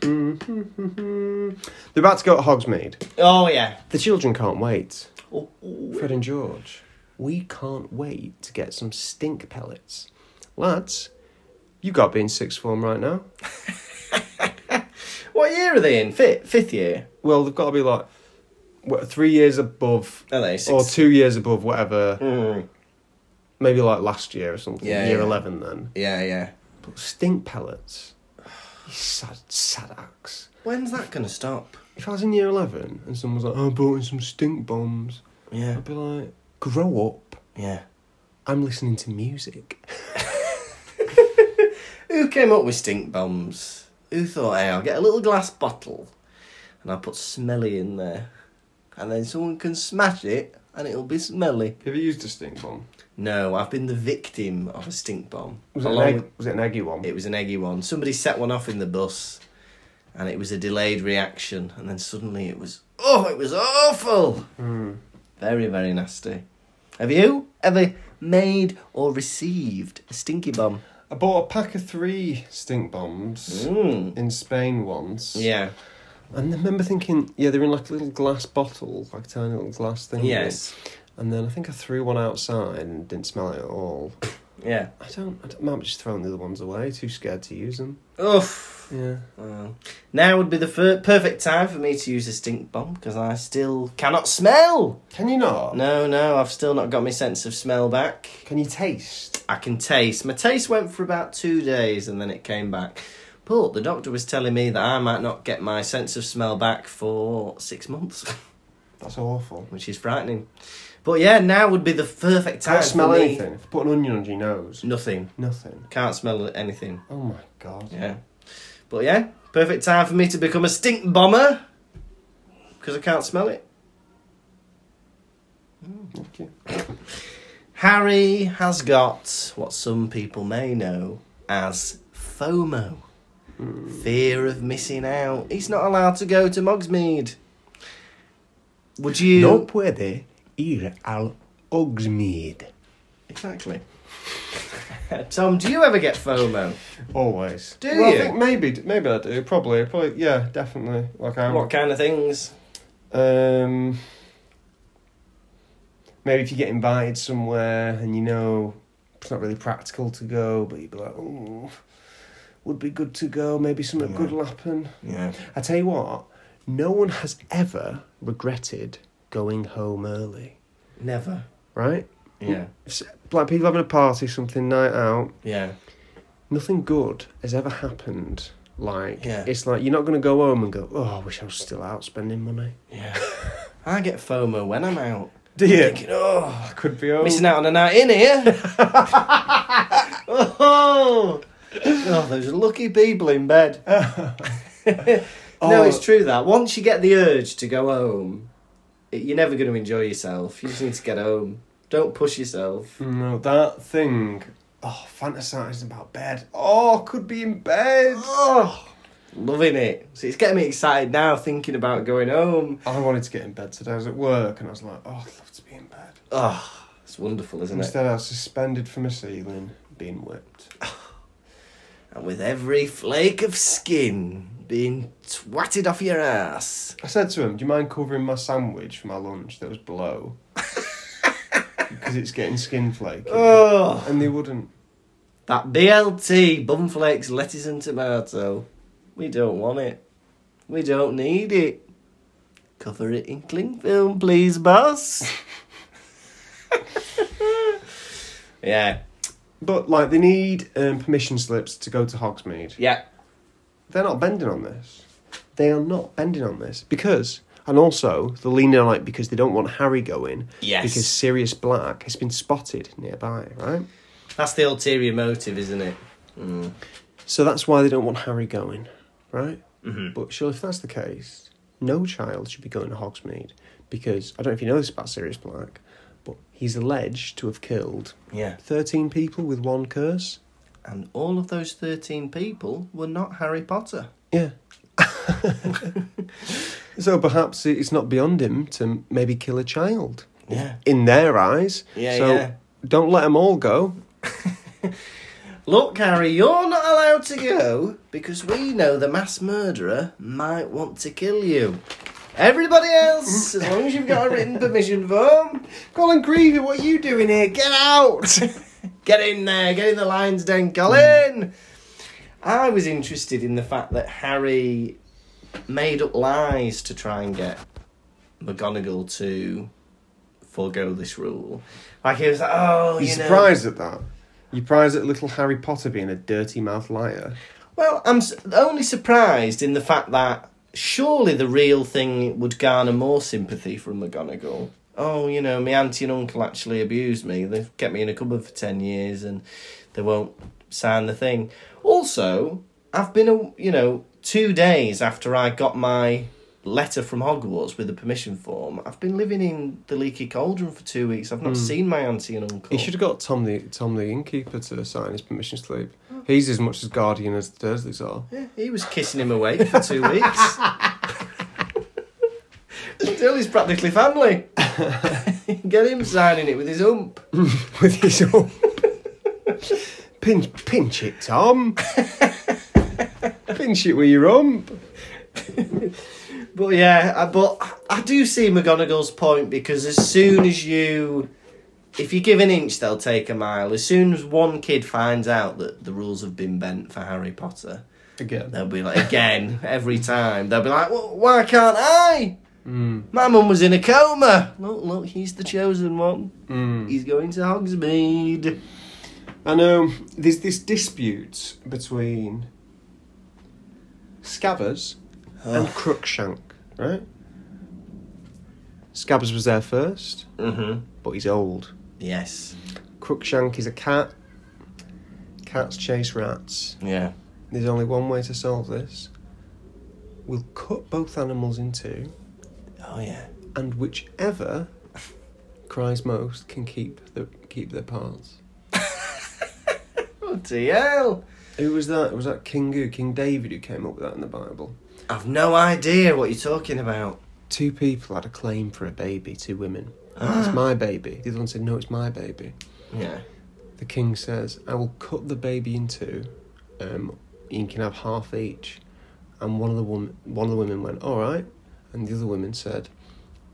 (laughs) They're about to go to Hogsmeade. Oh yeah. The children can't wait. Oh, oh. Fred and George, we can't wait to get some stink pellets. Lads, you got to be in sixth form right now. (laughs) What year are they in? Fifth, fifth year. Well, they've got to be like what, three years above, Are they? Six. or two years above, whatever. Mm. Maybe like last year or something. Yeah, year yeah. 11 then. Yeah, yeah. But stink pellets. Sad, sad axe. When's that gonna stop? If I was in year 11 and someone was like, oh, I brought in some stink bombs, Yeah. I'd be like, grow up. Yeah. I'm listening to music. (laughs) Who came up with stink bombs? Who thought, hey, I'll get a little glass bottle and I'll put smelly in there. And then someone can smash it and it'll be smelly. Have you used a stink bomb? No, I've been the victim of a stink bomb. Was it, an egg, with- was it an eggy one? it was an eggy one. Somebody set one off in the bus and it was a delayed reaction and then suddenly it was, oh, it was awful. Hmm. Very, very nasty. Have you ever made or received a stinky bomb? I bought a pack of three stink bombs Mm. in Spain once. Yeah. And I remember thinking, yeah, they're in like a little glass bottle, like a tiny little glass thing. Yes. And then I think I threw one outside and didn't smell it at all. Yeah. I don't, I don't just throwing the other ones away, too scared to use them. Oof. Yeah. Well, now would be the fir- perfect time for me to use a stink bomb because I still cannot smell. Can you not? No, no, I've still not got my sense of smell back. Can you taste? I can taste. My taste went for about two days and then it came back. But the doctor was telling me that I might not get my sense of smell back for six months, (laughs) That's awful. which is frightening. But yeah, now would be the perfect time Can't smell for me. anything. If you put an onion under your nose, Nothing. nothing. Can't smell anything. Oh my god. Yeah. But yeah, perfect time for me to become a stink bomber because I can't smell it. Okay. Harry has got what some people may know as FOMO hmm. fear of missing out. He's not allowed to go to Hogsmeade. Would you? No puede ir al Hogsmeade. Exactly. (laughs) Tom, do you ever get FOMO? Always. Do well, you? I think maybe, maybe I do. Probably, probably. Yeah, definitely. Like I'm. What kind of things? Um, maybe if you get invited somewhere and you know it's not really practical to go, but you'd be like, oh, would be good to go. Maybe something Yeah. good will happen. Yeah. I tell you what, no one has ever regretted going home early, Never. right? Yeah. s- like people having a party, something night out. Yeah. Nothing good has ever happened. Like Yeah. it's like you're not going to go home and go, oh, I wish I was still out spending money. Yeah. I get FOMO when I'm out. Do you? Thinking, oh, I could be home. missing out on a night in here. oh, (laughs) oh, those lucky people in bed. (laughs) (laughs) no, Oh. it's true that once you get the urge to go home, you're never going to enjoy yourself. You just need to get home. Don't push yourself. No, that thing. Oh, fantasizing about bed. Oh, could be in bed. Oh, loving it. So it's getting me excited now thinking about going home. I wanted to get in bed today. I was at work and I was like, oh, I'd love to be in bed. Oh, it's wonderful, isn't it? Instead, I was suspended from a ceiling, being whipped. (sighs) And with every flake of skin being twatted off your ass. I said to him, "Do you mind covering my sandwich for my lunch that was below?" (laughs) because it's getting skin flaky. Oh, And they wouldn't. that BLT, bumflakes, lettuce and tomato. We don't want it. We don't need it. Cover it in cling film, please, boss. (laughs) yeah, But like, they need um, permission slips to go to Hogsmeade. yeah, They're not bending on this. They are not bending on this because, and also they're leaning on it because they don't want Harry going. Yes. Because Sirius Black has been spotted nearby, right? That's the ulterior motive, isn't it? Mm. So that's why they don't want Harry going, right? Mhm. But sure, if that's the case, no child should be going to Hogsmeade because I don't know if you know this about Sirius Black, but he's alleged to have killed Yeah. 13 people with one curse. And all of those 13 people were not Harry Potter. Yeah. (laughs) so perhaps it's not beyond him to maybe kill a child Yeah. in their eyes. Yeah, so yeah. don't let them all go. (laughs) Look, Harry, you're not allowed to go because we know the mass murderer might want to kill you. Everybody else, mm. as long as you've got a written permission form, (laughs) Colin Creevey, what are you doing here? Get out! Get in there, get in the lion's den, Colin. I was interested in the fact that Harry made up lies to try and get McGonagall to forego this rule. Like he was like, oh, you you know. surprised at that? You surprised at little Harry Potter being a dirty mouth liar? Well, I'm only surprised in the fact that surely the real thing would garner more sympathy from McGonagall. Oh, you know, my auntie and uncle actually abused me. They've kept me in a cupboard for 10 years and they won't sign the thing. Also, I've been, a, you know, two days after I got my letter from Hogwarts with the permission form, I've been living in the Leaky Cauldron for two weeks. I've not hmm. seen my auntie and uncle. He should have got Tom the Tom the innkeeper to sign his permission slip. He's as much as guardian as the Dursleys are. Yeah, he was kissing him awake for two weeks. (laughs) (laughs) Still, he's practically family. (laughs) Get him signing it with his ump. (laughs) With his own pinch, pinch it, Tom. pinch it with your ump. But yeah, I, but I do see McGonagall's point because as soon as you, if you give an inch, they'll take a mile. As soon as one kid finds out that the rules have been bent for Harry Potter, Again. they'll be like, again, every time, they'll be like, well, why can't I? My mum was in a coma. Look, look, he's the chosen one. He's going to Hogsmeade. I know there's this dispute between Scabbers and Crookshank, right? Scabbers was there first, Mm-hmm. but he's old. Yes. Crookshank is a cat. Cats chase rats. Yeah. There's only one way to solve this. We'll cut both animals in two, Oh yeah. and whichever cries most can keep the keep their parts. (laughs) Oh DL. Who was that? Was that King who? King David who came up with that in the Bible? I've no idea what you're talking about. Two people had a claim for a baby, two women. it's my baby. The other one said, No, it's my baby. Yeah. The king says, I will cut the baby in two. Um, you can have half each. And one of the woman, one of the women went, All right. And the other woman said,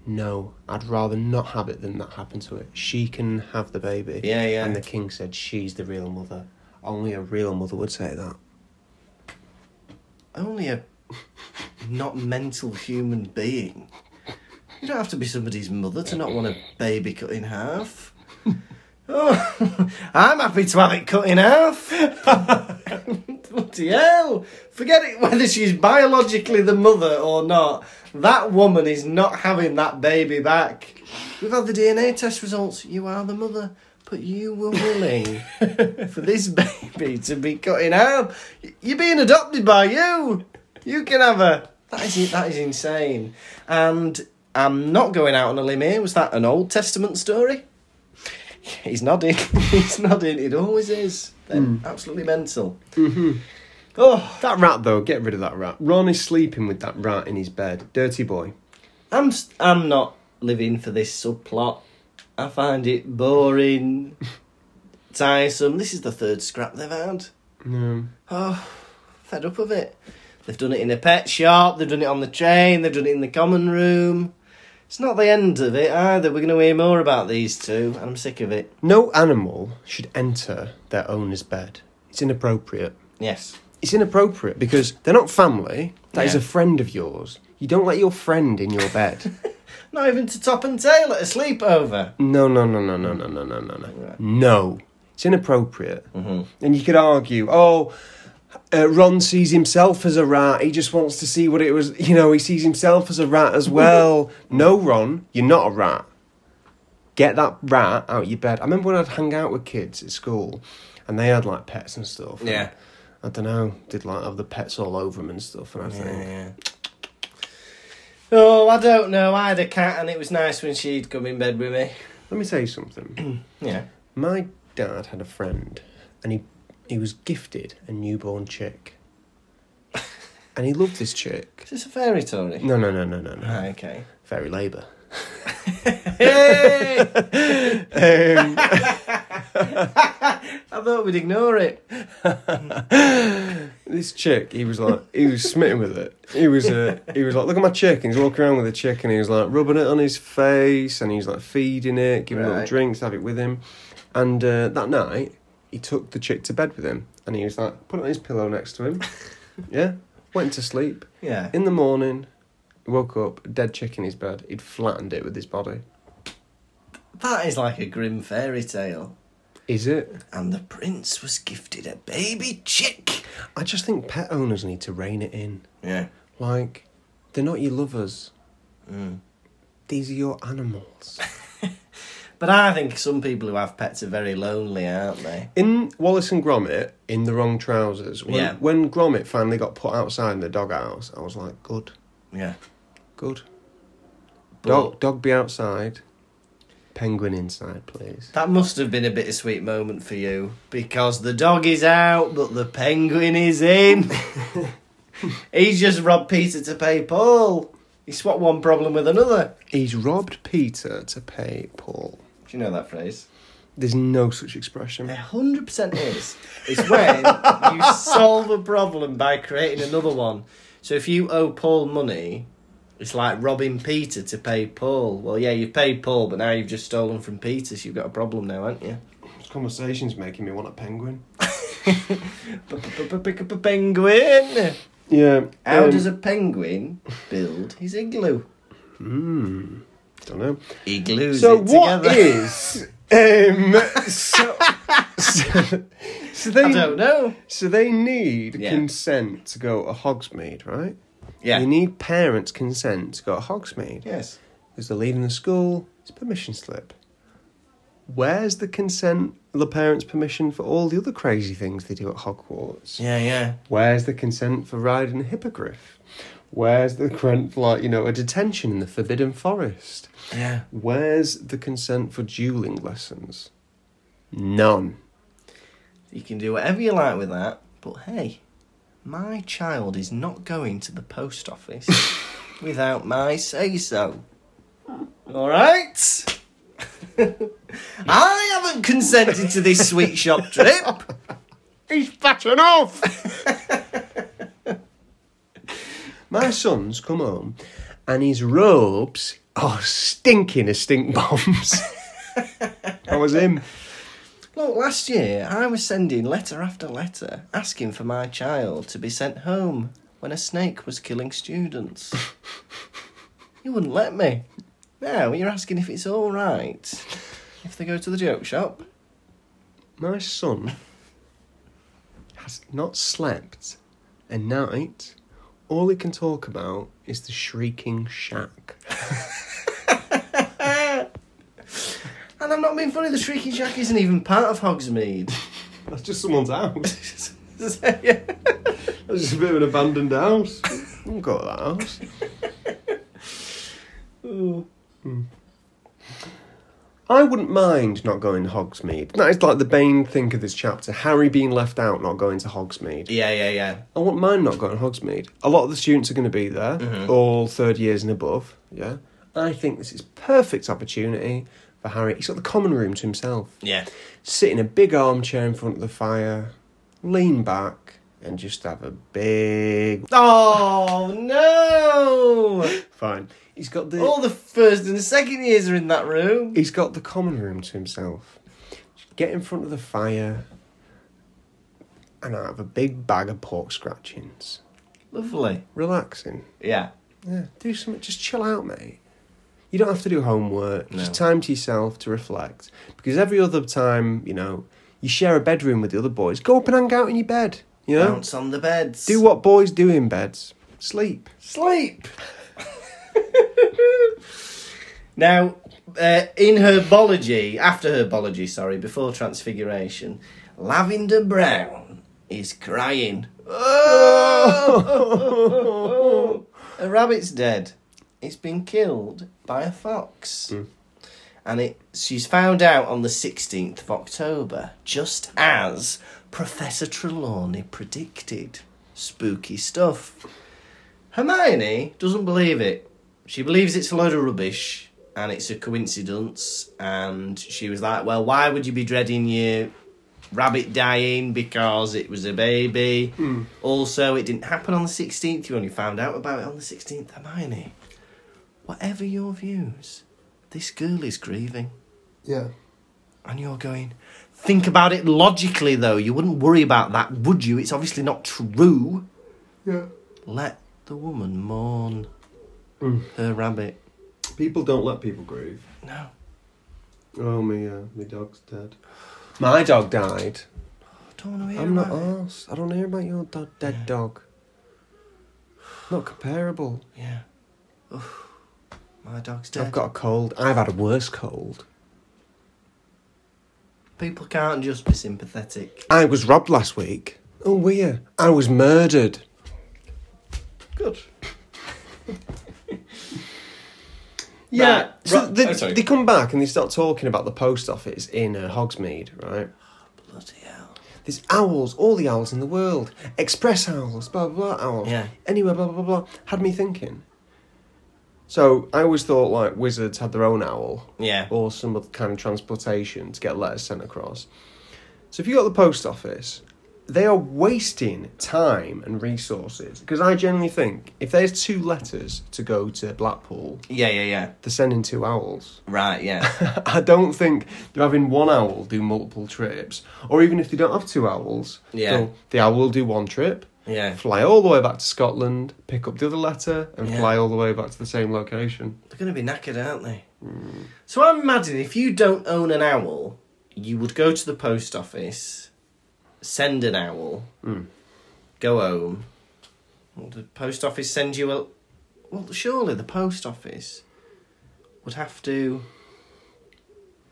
No, I'd rather not have it than that happen to it. She can have the baby. Yeah, yeah. And the king said, She's the real mother. Only a real mother would say that. Only a not mental human being. You don't have to be somebody's mother to not want a baby cut in half. Oh, (laughs) I'm happy to have it cut in half. (laughs) Bloody hell. Forget it whether she's biologically the mother or not. That woman is not having that baby back. We've had the DNA test results. You are the mother. But you were willing (laughs) for this baby to be cut in half. You're being adopted by you. You can have her. That is that is insane. And I'm not going out on a limb here. Was that an Old Testament story? He's nodding. (laughs) He's nodding. It always is. They're absolutely mental. Mm-hmm. Oh, That rat, though, get rid of that rat. Ron is sleeping with that rat in his bed. Dirty boy. I'm s- I'm not living for this subplot. I find it boring, (laughs) tiresome. This is the third scrap they've had. No. Oh, fed up of it. They've done it in a pet shop. They've done it on the train. They've done it in the common room. It's not the end of it either. We're going to hear more about these two, and I'm sick of it. No animal should enter their owner's bed. It's inappropriate. Yes. It's inappropriate because they're not family. That is Yeah. a friend of yours. You don't let your friend in your bed. (laughs) Not even to top and tail at a sleepover. no, no, no, no, no, no, no, no, no, no. No. It's inappropriate. Mm-hmm. And you could argue, oh, uh, Ron sees himself as a rat. He just wants to see what it was. You know, he sees himself as a rat as well. no, Ron, you're not a rat. Get that rat out of your bed. I remember when I'd hang out with kids at school, and they had like pets and stuff. and Yeah. I don't know. Did like have the pets all over them and stuff, and I think. Yeah. Oh, I don't know. I had a cat, and it was nice when she'd come in bed with me. Let me say something. (clears throat) Yeah. My dad had a friend, and he he was gifted a newborn chick, and he loved this chick. Is this a fairy story? No, no, no, no, no, no. Ah, okay. Fairy labour. Hey! Um, (laughs) I thought we'd ignore it. (laughs) this chick, he was like, he was smitten with it. He was, uh, he was like, look at my chick. And he's walking around with a chick, and he was like rubbing it on his face, and he's like feeding it, giving it little drinks, have it with him. And uh, that night, he took the chick to bed with him, and he was like, put it on his pillow next to him. (laughs) yeah, went to sleep. Yeah. In the morning, woke up, dead chick in his bed. He'd flattened it with his body. That is like a grim fairy tale. Is it? And the prince was gifted a baby chick. I just think pet owners need to rein it in. Yeah. Like, they're not your lovers. Mm. These are your animals. (laughs) But I think some people who have pets are very lonely, aren't they? In Wallace and Gromit, in the wrong trousers, when, Yeah. when Gromit finally got put outside in the doghouse, I was like, good, Yeah. good. But Dog, dog be outside. Penguin inside, please. that must have been a bittersweet moment for you because the dog is out, but the penguin is in. (laughs) He's just robbed Peter to pay Paul. He swapped one problem with another. He's robbed Peter to pay Paul. Do you know that phrase? There's no such expression. A hundred percent is. It's when you (laughs) solve a problem by creating another one. So if you owe Paul money, it's like robbing Peter to pay Paul. Well, yeah, you've paid Paul, but now you've just stolen from Peter, so you've got a problem now, haven't you? This conversation's making me want a penguin. Pick up a penguin. Yeah. How um, does a penguin build his igloo? Hmm. Don't know. He glues So it what together. is um so, so, so they I don't know. so they need Yeah. consent to go to Hogsmeade, right? Yeah. You need parents' consent to go to Hogsmeade. Yes. Because they're leaving the school, it's permission slip. Where's the consent, the parents' permission for all the other crazy things they do at Hogwarts? Yeah, yeah. Where's the consent for riding a hippogriff? Where's the consent for, like, you know, a detention in the Forbidden Forest? Yeah. Where's the consent for dueling lessons? None. You can do whatever you like with that, but hey, my child is not going to the post office (laughs) without my say so. Alright? (laughs) I haven't consented to this sweet shop trip. (laughs) He's backing off! My son's come home and his robes are stinking of stink bombs. (laughs) that was him. Look, last year I was sending letter after letter asking for my child to be sent home when a snake was killing students. (laughs) you wouldn't let me. Now you're asking if it's alright if they go to the joke shop My son has not slept a night. All he can talk about is the shrieking shack. (laughs) And I'm not being funny, the Shrieking Shack isn't even part of Hogsmeade. (laughs) That's just someone's house. (laughs) yeah. That's just a bit of an abandoned house. I haven't got that house. Hmm. I wouldn't mind not going to Hogsmeade. That is like the main thing of this chapter. Harry being left out, not going to Hogsmeade. Yeah, yeah, yeah. I wouldn't mind not going to Hogsmeade. A lot of the students are going to be there, mm-hmm. all third years and above. Yeah, I think this is perfect opportunity for Harry. He's got the common room to himself. Yeah. Sit in a big armchair in front of the fire, lean back, and just have a big. Oh, no! (laughs) Fine. He's got the. All the first and the second years are in that room. He's got the common room to himself. Get in front of the fire, and I have a big bag of pork scratchings. Lovely. Relaxing. Yeah. Yeah, do something. Just chill out, mate. You don't have to do homework. No. Just time to yourself to reflect. Because every other time, you know, you share a bedroom with the other boys. Go up and hang out in your bed. You know, Bounce on the beds. do what boys do in beds. Sleep. Sleep. (laughs) now, uh, in herbology, after herbology, sorry, before transfiguration, Lavender Brown is crying. Oh! (laughs) a rabbit's dead. It's been killed by a fox. And it she's found out on the 16th of October, just as Professor Trelawney predicted. Spooky stuff. Hermione doesn't believe it. She believes it's a load of rubbish and it's a coincidence. And she was like, Well, why would you be dreading your rabbit dying because it was a baby? Hmm. Also, it didn't happen on the 16th. You only found out about it on the 16th. Hermione, whatever your views, this girl is grieving. Yeah. And you're going, think about it logically though. You wouldn't worry about that, would you? It's obviously not true. Yeah. Let the woman mourn Mm. her rabbit. People don't let people grieve. No. Oh, me, uh, my dog's dead. My dog died. I don't want to hear I'm not about it. arsed. I don't hear about your do- dead dog. Not comparable. Yeah. Oof. My dog's dead. I've got a cold. I've had a worse cold. People can't just be sympathetic. I was robbed last week. Oh, weird. I was murdered. Good. (laughs) Yeah. Right. So they, oh, they come back and they start talking about the post office in uh, Hogsmeade, right? Bloody hell. There's owls, all the owls in the world. Express owls, blah, blah, blah, owls. Yeah. Blah, blah, blah, blah. Had me thinking. So I always thought, like, wizards had their own owl. Yeah. or some other kind of transportation to get letters sent across. So if you got the post office, they are wasting time and resources because I generally think if there's two letters to go to Blackpool, Yeah, yeah, yeah. they're sending two owls. Right, yeah. (laughs) I don't think they're having one owl do multiple trips, or even if they don't have two owls, Yeah. they'll- the owl will do one trip, Yeah. fly all the way back to Scotland, pick up the other letter, and Yeah. fly all the way back to the same location. They're going to be knackered, aren't they? Hmm. So I'm imagining if you don't own an owl, you would go to the post office, send an owl, hmm. go home. Well, the post office send you a. Well, surely the post office would have to.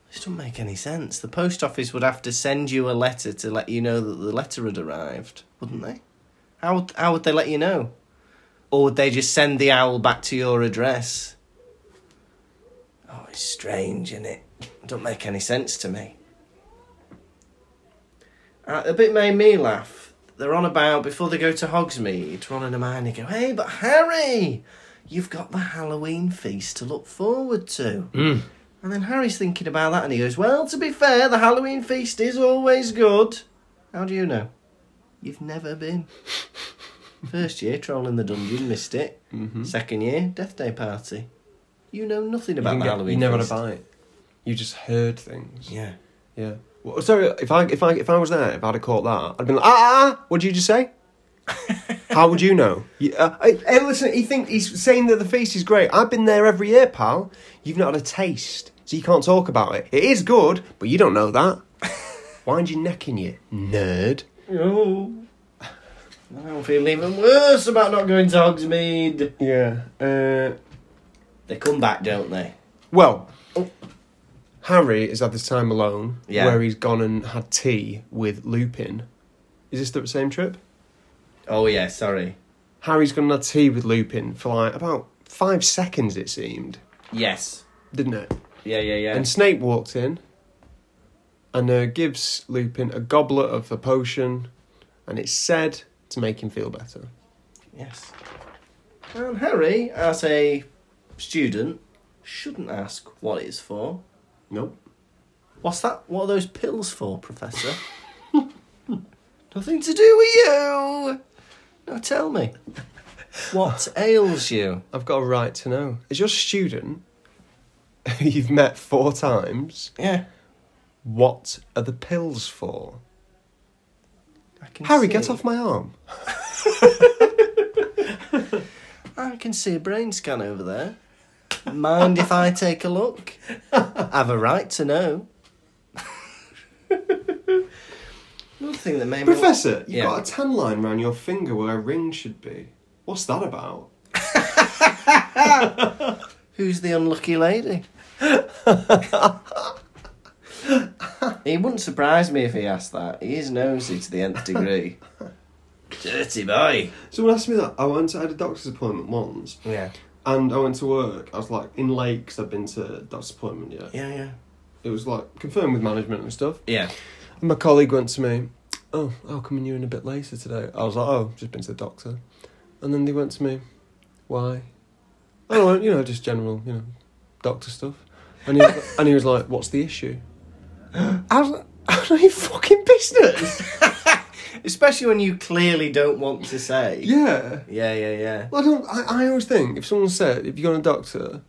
This doesn't make any sense. The post office would have to send you a letter to let you know that the letter had arrived, wouldn't they? How would, how would they let you know? Or would they just send the owl back to your address? Oh, it's strange, isn't it? It don't make any sense to me. Uh, a bit made me laugh. They're on about before they go to Hogsmeade. Ron and Hermione go, "Hey, but Harry, you've got the Halloween feast to look forward to." And then Harry's thinking about that, and he goes, "Well, to be fair, the Halloween feast is always good." How do you know? You've never been. First year, trolling the dungeon, missed it. Second year, Death Day party. You know nothing about the get- Halloween you never feast. had a bite. You just heard things. Yeah. Yeah. Well, sorry, if I if I if I was there, if I'd have caught that, I'd been like, ah, ah, ah what did you just say? (laughs) How would you know? You, uh, hey, hey, listen, he think he's saying that the feast is great. I've been there every year, pal. You've not had a taste, so you can't talk about it. It is good, but you don't know that. (laughs) Wind your neck in, you nerd. Oh. I'm feeling even worse about not going to Hogsmeade. Yeah. Uh, They come back, don't they? well, Harry has had this time alone Yeah. where he's gone and had tea with Lupin. Is this the same trip? Oh yeah, sorry. Harry's gone and had tea with Lupin for like about five seconds, it seemed, Yes. didn't it? Yeah, yeah, yeah. And Snape walked in and uh, gives Lupin a goblet of the potion, and it's said to make him feel better. yes. And Harry, as a student, shouldn't ask what it's for. Nope. What's that? What are those pills for, Professor? (laughs) Nothing to do with you. Now tell me. What (laughs) ails you? I've got a right to know. As your student (laughs) you've met four times? Yeah. What are the pills for? Harry, see. get off my arm. (laughs) I can see a brain scan over there. Mind if I take a look? I have a right to know. (laughs) Another thing that made me Professor, you've Yeah. got a tan line round your finger where a ring should be. What's that about? (laughs) Who's the unlucky lady? (laughs) he wouldn't surprise me if he asked that. He is nosy to the nth degree. (laughs) Dirty boy. Someone asked me that. I went to, I had a doctor's appointment once, Yeah. and I went to work. I was like in late because I'd been to a doctor's appointment yet. Yeah, yeah. It was like confirmed with management and stuff. Yeah. And my colleague went to me, "Oh, how come and you're in a bit later today?" I was like, "Oh, just been to the doctor." And then they went to me, "Why?" I don't you know, just general, you know, doctor stuff. And he, (laughs) and he was like, "What's the issue?" I was like, "I don't your fucking business." (laughs) Especially when you clearly don't want to say. yeah. Yeah, yeah, yeah. Well, I don't. I, I always think if someone said if you go to a doctor,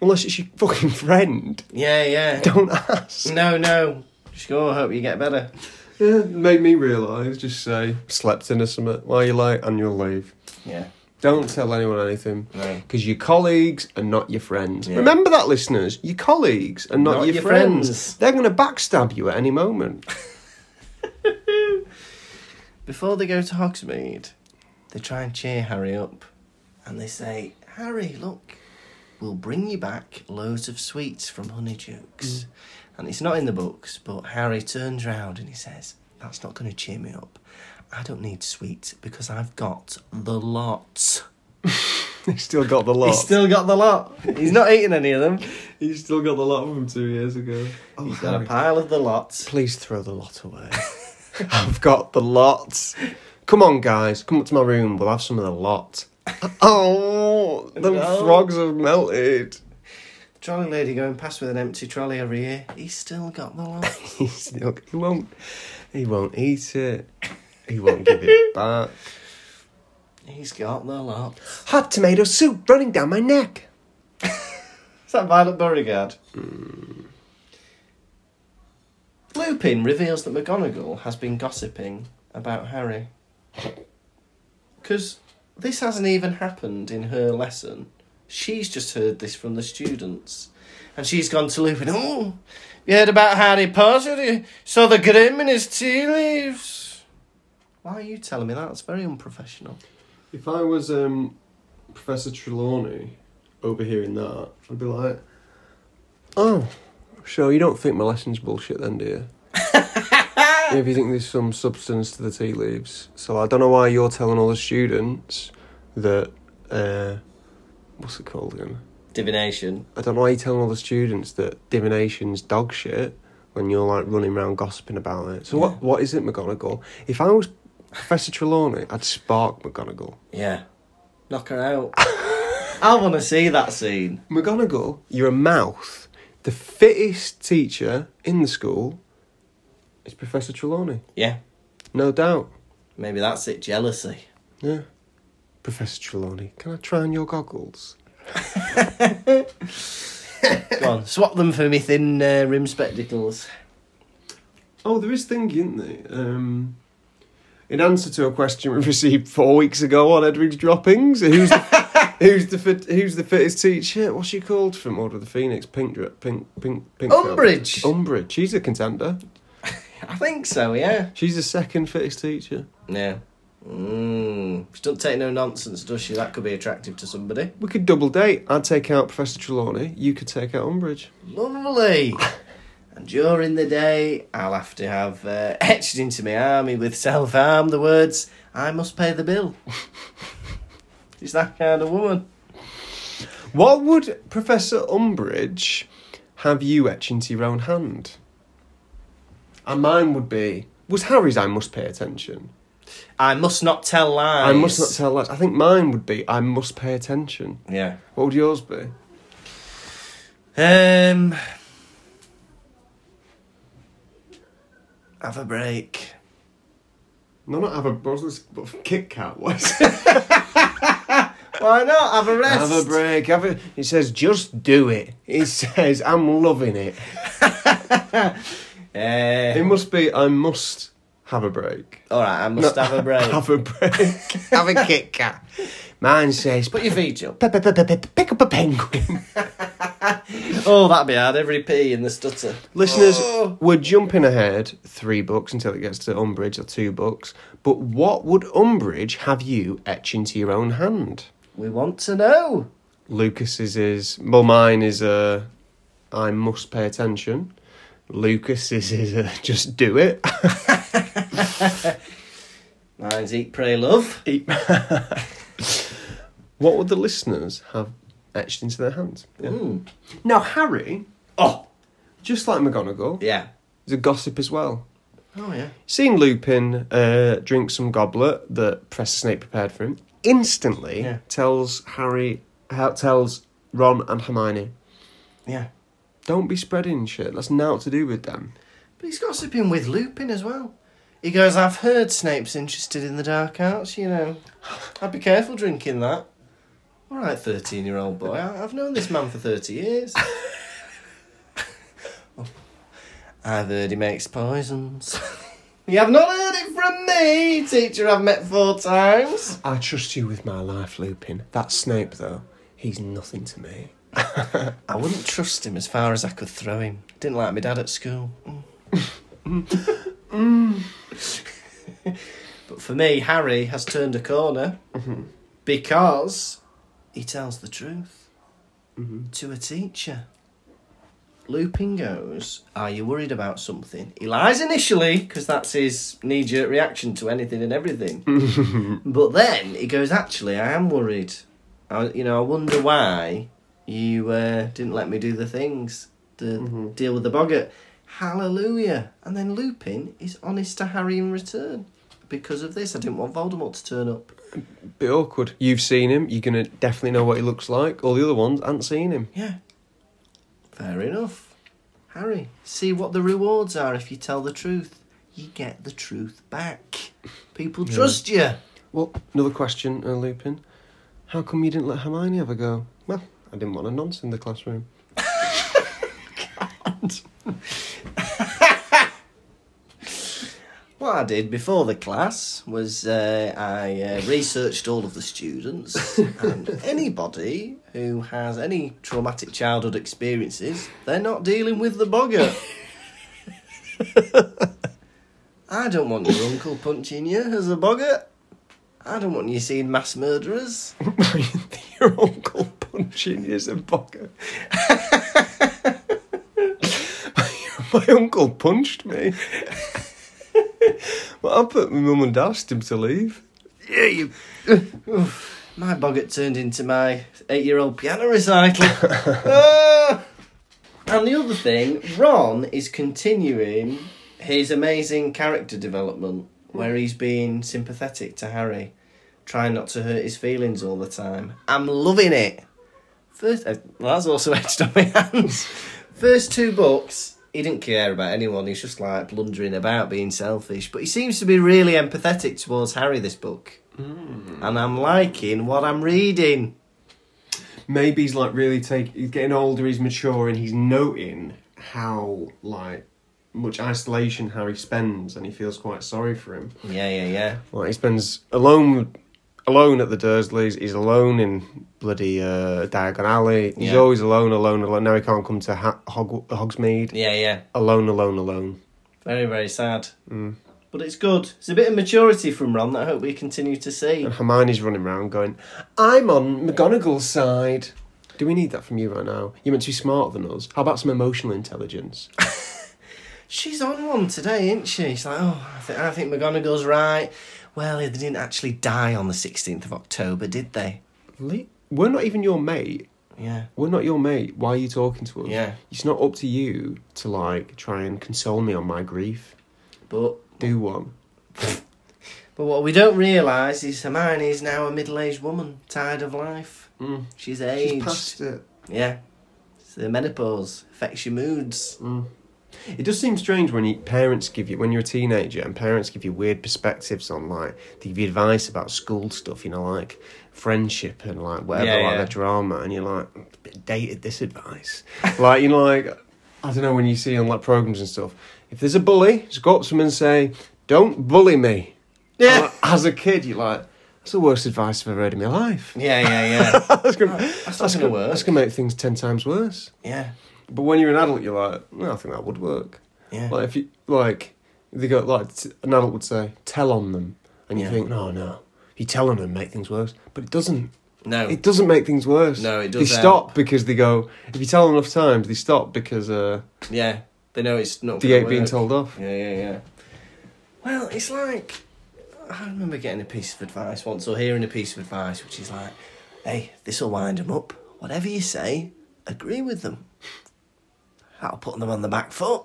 unless it's your fucking friend, Yeah, yeah. don't ask. No, no. Just go, hope you get better. Yeah, it made me realise. Just say slept in a summit while you're late annual leave. Yeah. Don't tell anyone anything. No. Because your colleagues are not your friends. Yeah. Remember that, listeners. Your colleagues are not, Not your, your friends. friends. They're going to backstab you at any moment. (laughs) Before they go to Hogsmeade, they try and cheer Harry up. And they say, Harry, look, we'll bring you back loads of sweets from Honeydukes. Mm. And it's not in the books, but Harry turns round and he says, That's not going to cheer me up. I don't need sweets because I've got the lot. (laughs) He's still got the lot. He's still got the lot. He's not eating any of them. He's still got the lot from two years ago. Oh, He's got a pile of the lots. Please throw the lot away. (laughs) I've got the lot. Come on, guys. Come up to my room. We'll have some of the lot. (laughs) Oh, the No. frogs have melted. Trolley lady going past with an empty trolley every year. He's still got the lot. He's still, he won't. He won't eat it. He won't give it (laughs) back. He's got the lot. Hot tomato soup running down my neck. (laughs) Is that Violet Beauregarde? Hmm. Lupin reveals that McGonagall has been gossiping about Harry. Because this hasn't even happened in her lesson. She's just heard this from the students. And she's gone to Lupin, oh, you heard about Harry Potter? You saw the grim in his tea leaves. Why are you telling me that? It's very unprofessional. If I was um, Professor Trelawney overhearing that, I'd be like, "Oh, so you don't think my lesson's bullshit, then, do you? (laughs) if you think there's some substance to the tea leaves, so I don't know why you're telling all the students that uh, what's it called again? Divination. I don't know why you're telling all the students that divination's dog shit when you're like running around gossiping about it. So Yeah. what what is it, McGonagall? If I was Professor Trelawney, I'd spark McGonagall. Yeah. Knock her out. (laughs) I want to see that scene. McGonagall, you're a mouth. The fittest teacher in the school is Professor Trelawney. Yeah. No doubt. Maybe that's it, jealousy. Yeah. Professor Trelawney, can I try on your goggles? (laughs) Go on, swap them for me thin uh, rim spectacles. Oh, there is thinking, isn't there? Um, in answer to a question we (laughs) received four weeks ago on Edward's droppings, who's the, (laughs) who's the fit, who's the fittest teacher? What's she called from Order of the Phoenix? Pink, pink, pink, pink. girl. Umbridge. Umbridge. She's a contender. (laughs) I think so, yeah. She's the second fittest teacher. Yeah. Mm. She doesn't take no nonsense, does she? That could be attractive to somebody. We could double date. I'd take out Professor Trelawney. You could take out Umbridge. Lovely. And during the day, I'll have to have uh, (laughs) etched into my army with self harm the words, I must pay the bill. (laughs) She's that kind of woman. What would Professor Umbridge have you etch into your own hand? And mine would be was Harry's. I must pay attention. I must not tell lies. I must not tell lies. I think mine would be I must pay attention. Yeah. What would yours be? Um. Have a break. No, not have a this? But Kit Kat was. (laughs) (laughs) Why not? Have a rest. have a break. Have a. He says, just do it. He (laughs) says, I'm loving it. It Uh, must be. I must have a break. all right, I must No, have a break. Have a break. have a Kit Kat. Mine says, Put your feet up. "P- p- p- p- pick up a penguin. (laughs) Oh, that'd be hard. Every P in the stutter. Listeners, Oh. we're jumping ahead three books until it gets to Umbridge or two books. But what would Umbridge have you etch into your own hand? We want to know. Lukas's is well, mine is uh, I must pay attention. Lukas's is uh, just do it. (laughs) Mine's eat, pray, love. (laughs) what would the listeners have etched into their hands? Yeah. Mm. Now Harry, Oh, just like McGonagall, yeah. is a gossip as well. Oh, yeah. Seeing Lupin uh, drink some goblet that Professor Snape prepared for him, instantly Yeah. tells Harry, ha- tells Ron and Hermione, Yeah. "Don't be spreading shit. That's naught to do with them." But he's gossiping with Lupin as well. He goes, I've heard Snape's interested in the dark arts, you know. I'd be careful drinking that. All right, 13 year old boy. I- I've known this man for 30 years. (laughs) I've heard he makes poisons. (laughs) you have not heard it from me, teacher I've met four times. I trust you with my life, Lupin. That Snape, though, he's nothing to me. (laughs) I wouldn't trust him as far as I could throw him. Didn't like my dad at school. Mm. (laughs) but for me, Harry has turned a corner because he tells the truth to a teacher. Lupin goes, Are you worried about something? He lies initially because that's his knee jerk reaction to anything and everything. (laughs) but then he goes, Actually, I am worried. I, you know, I wonder why you uh, didn't let me do the things to deal with the boggart. Hallelujah. And then Lupin is honest to Harry in return. Because of this, I didn't want Voldemort to turn up. Bit awkward. You've seen him. You're gonna definitely know what he looks like. All the other ones haven't seen him. Yeah. Fair enough. Harry, see what the rewards are if you tell the truth. You get the truth back. People trust you. Well, another question, uh, Lupin. How come you didn't let Hermione have a go? Well, I didn't want a nonce in the classroom. (laughs) (laughs) What I did before the class was uh, I uh, researched all of the students (laughs) and anybody who has any traumatic childhood experiences, they're not dealing with the boggart. (laughs) I don't want your uncle punching you as a boggart. I don't want you seeing mass murderers. Your uncle punching you as a bugger. My uncle punched me. (laughs) well, I put my mum and dad asked him to leave. Yeah, you. my boggart turned into my eight-year-old piano recital. (laughs) Ah! And the other thing, Ron is continuing his amazing character development, where he's being sympathetic to Harry, trying not to hurt his feelings all the time. I'm loving it. First, uh, well, that's also (laughs) etched on my hands. First two books, he didn't care about anyone. He's just like blundering about, being selfish. But he seems to be really empathetic towards Harry this book, hmm. and I'm liking what I'm reading. Maybe he's like really take. He's getting older. He's maturing. He's noting how like much isolation Harry spends, and he feels quite sorry for him. Yeah, yeah, yeah. Like he spends alone, alone at the Dursleys. He's alone in bloody uh, Diagon Alley. He's Yeah. always alone, alone, alone. Now he can't come to ha- Hog- Hogsmeade. Yeah, yeah. Alone, alone, alone. Very, very sad. Mm. But it's good. It's a bit of maturity from Ron that I hope we continue to see. And Hermione's running around going, I'm on McGonagall's side. Do we need that from you right now? You're meant to be smarter than us. How about some emotional intelligence? (laughs) She's on one today, isn't she? She's like, oh, I think, I think McGonagall's right. Well, they didn't actually die on the 16th of October, did they? Le- We're not even your mate. Yeah. We're not your mate. Why are you talking to us? Yeah. It's not up to you to like try and console me on my grief. But Do one. (laughs) but what we don't realise is Hermione is now a middle aged woman, tired of life. Mm. She's aged. She's past it. Yeah. It's the menopause affects your moods. Mm. It does seem strange when you, parents give you when you're a teenager and parents give you weird perspectives on like they give you advice about school stuff, you know, like friendship and like whatever, Yeah, like yeah. the drama, and you're like, "A bit dated this advice. (laughs) like you know, like I don't know when you see on like programs and stuff. If there's a bully, just go up to them and say, "Don't bully me." Yeah. Like, as a kid, you're like, "That's the worst advice I've ever heard in my life." Yeah, yeah, yeah. (laughs) that's gonna, That's that's, gonna gonna, work. that's gonna make things ten times worse. yeah. But when you're an adult, you're like, well, I think that would work. Yeah. Like if you like, they go like t- an adult would say, tell on them, and you Yeah. think, no, no, you tell on them make things worse, but it doesn't. No. It doesn't make things worse. No, it does They does stop because they go. If you tell them enough times, they stop because uh, Yeah. They know it's not they gonna ain't being work. told off. Yeah, yeah, yeah. Well, it's like I remember getting a piece of advice once, or hearing a piece of advice, which is like, "Hey, this will wind them up. Whatever you say, agree with them. That'll put them on the back foot."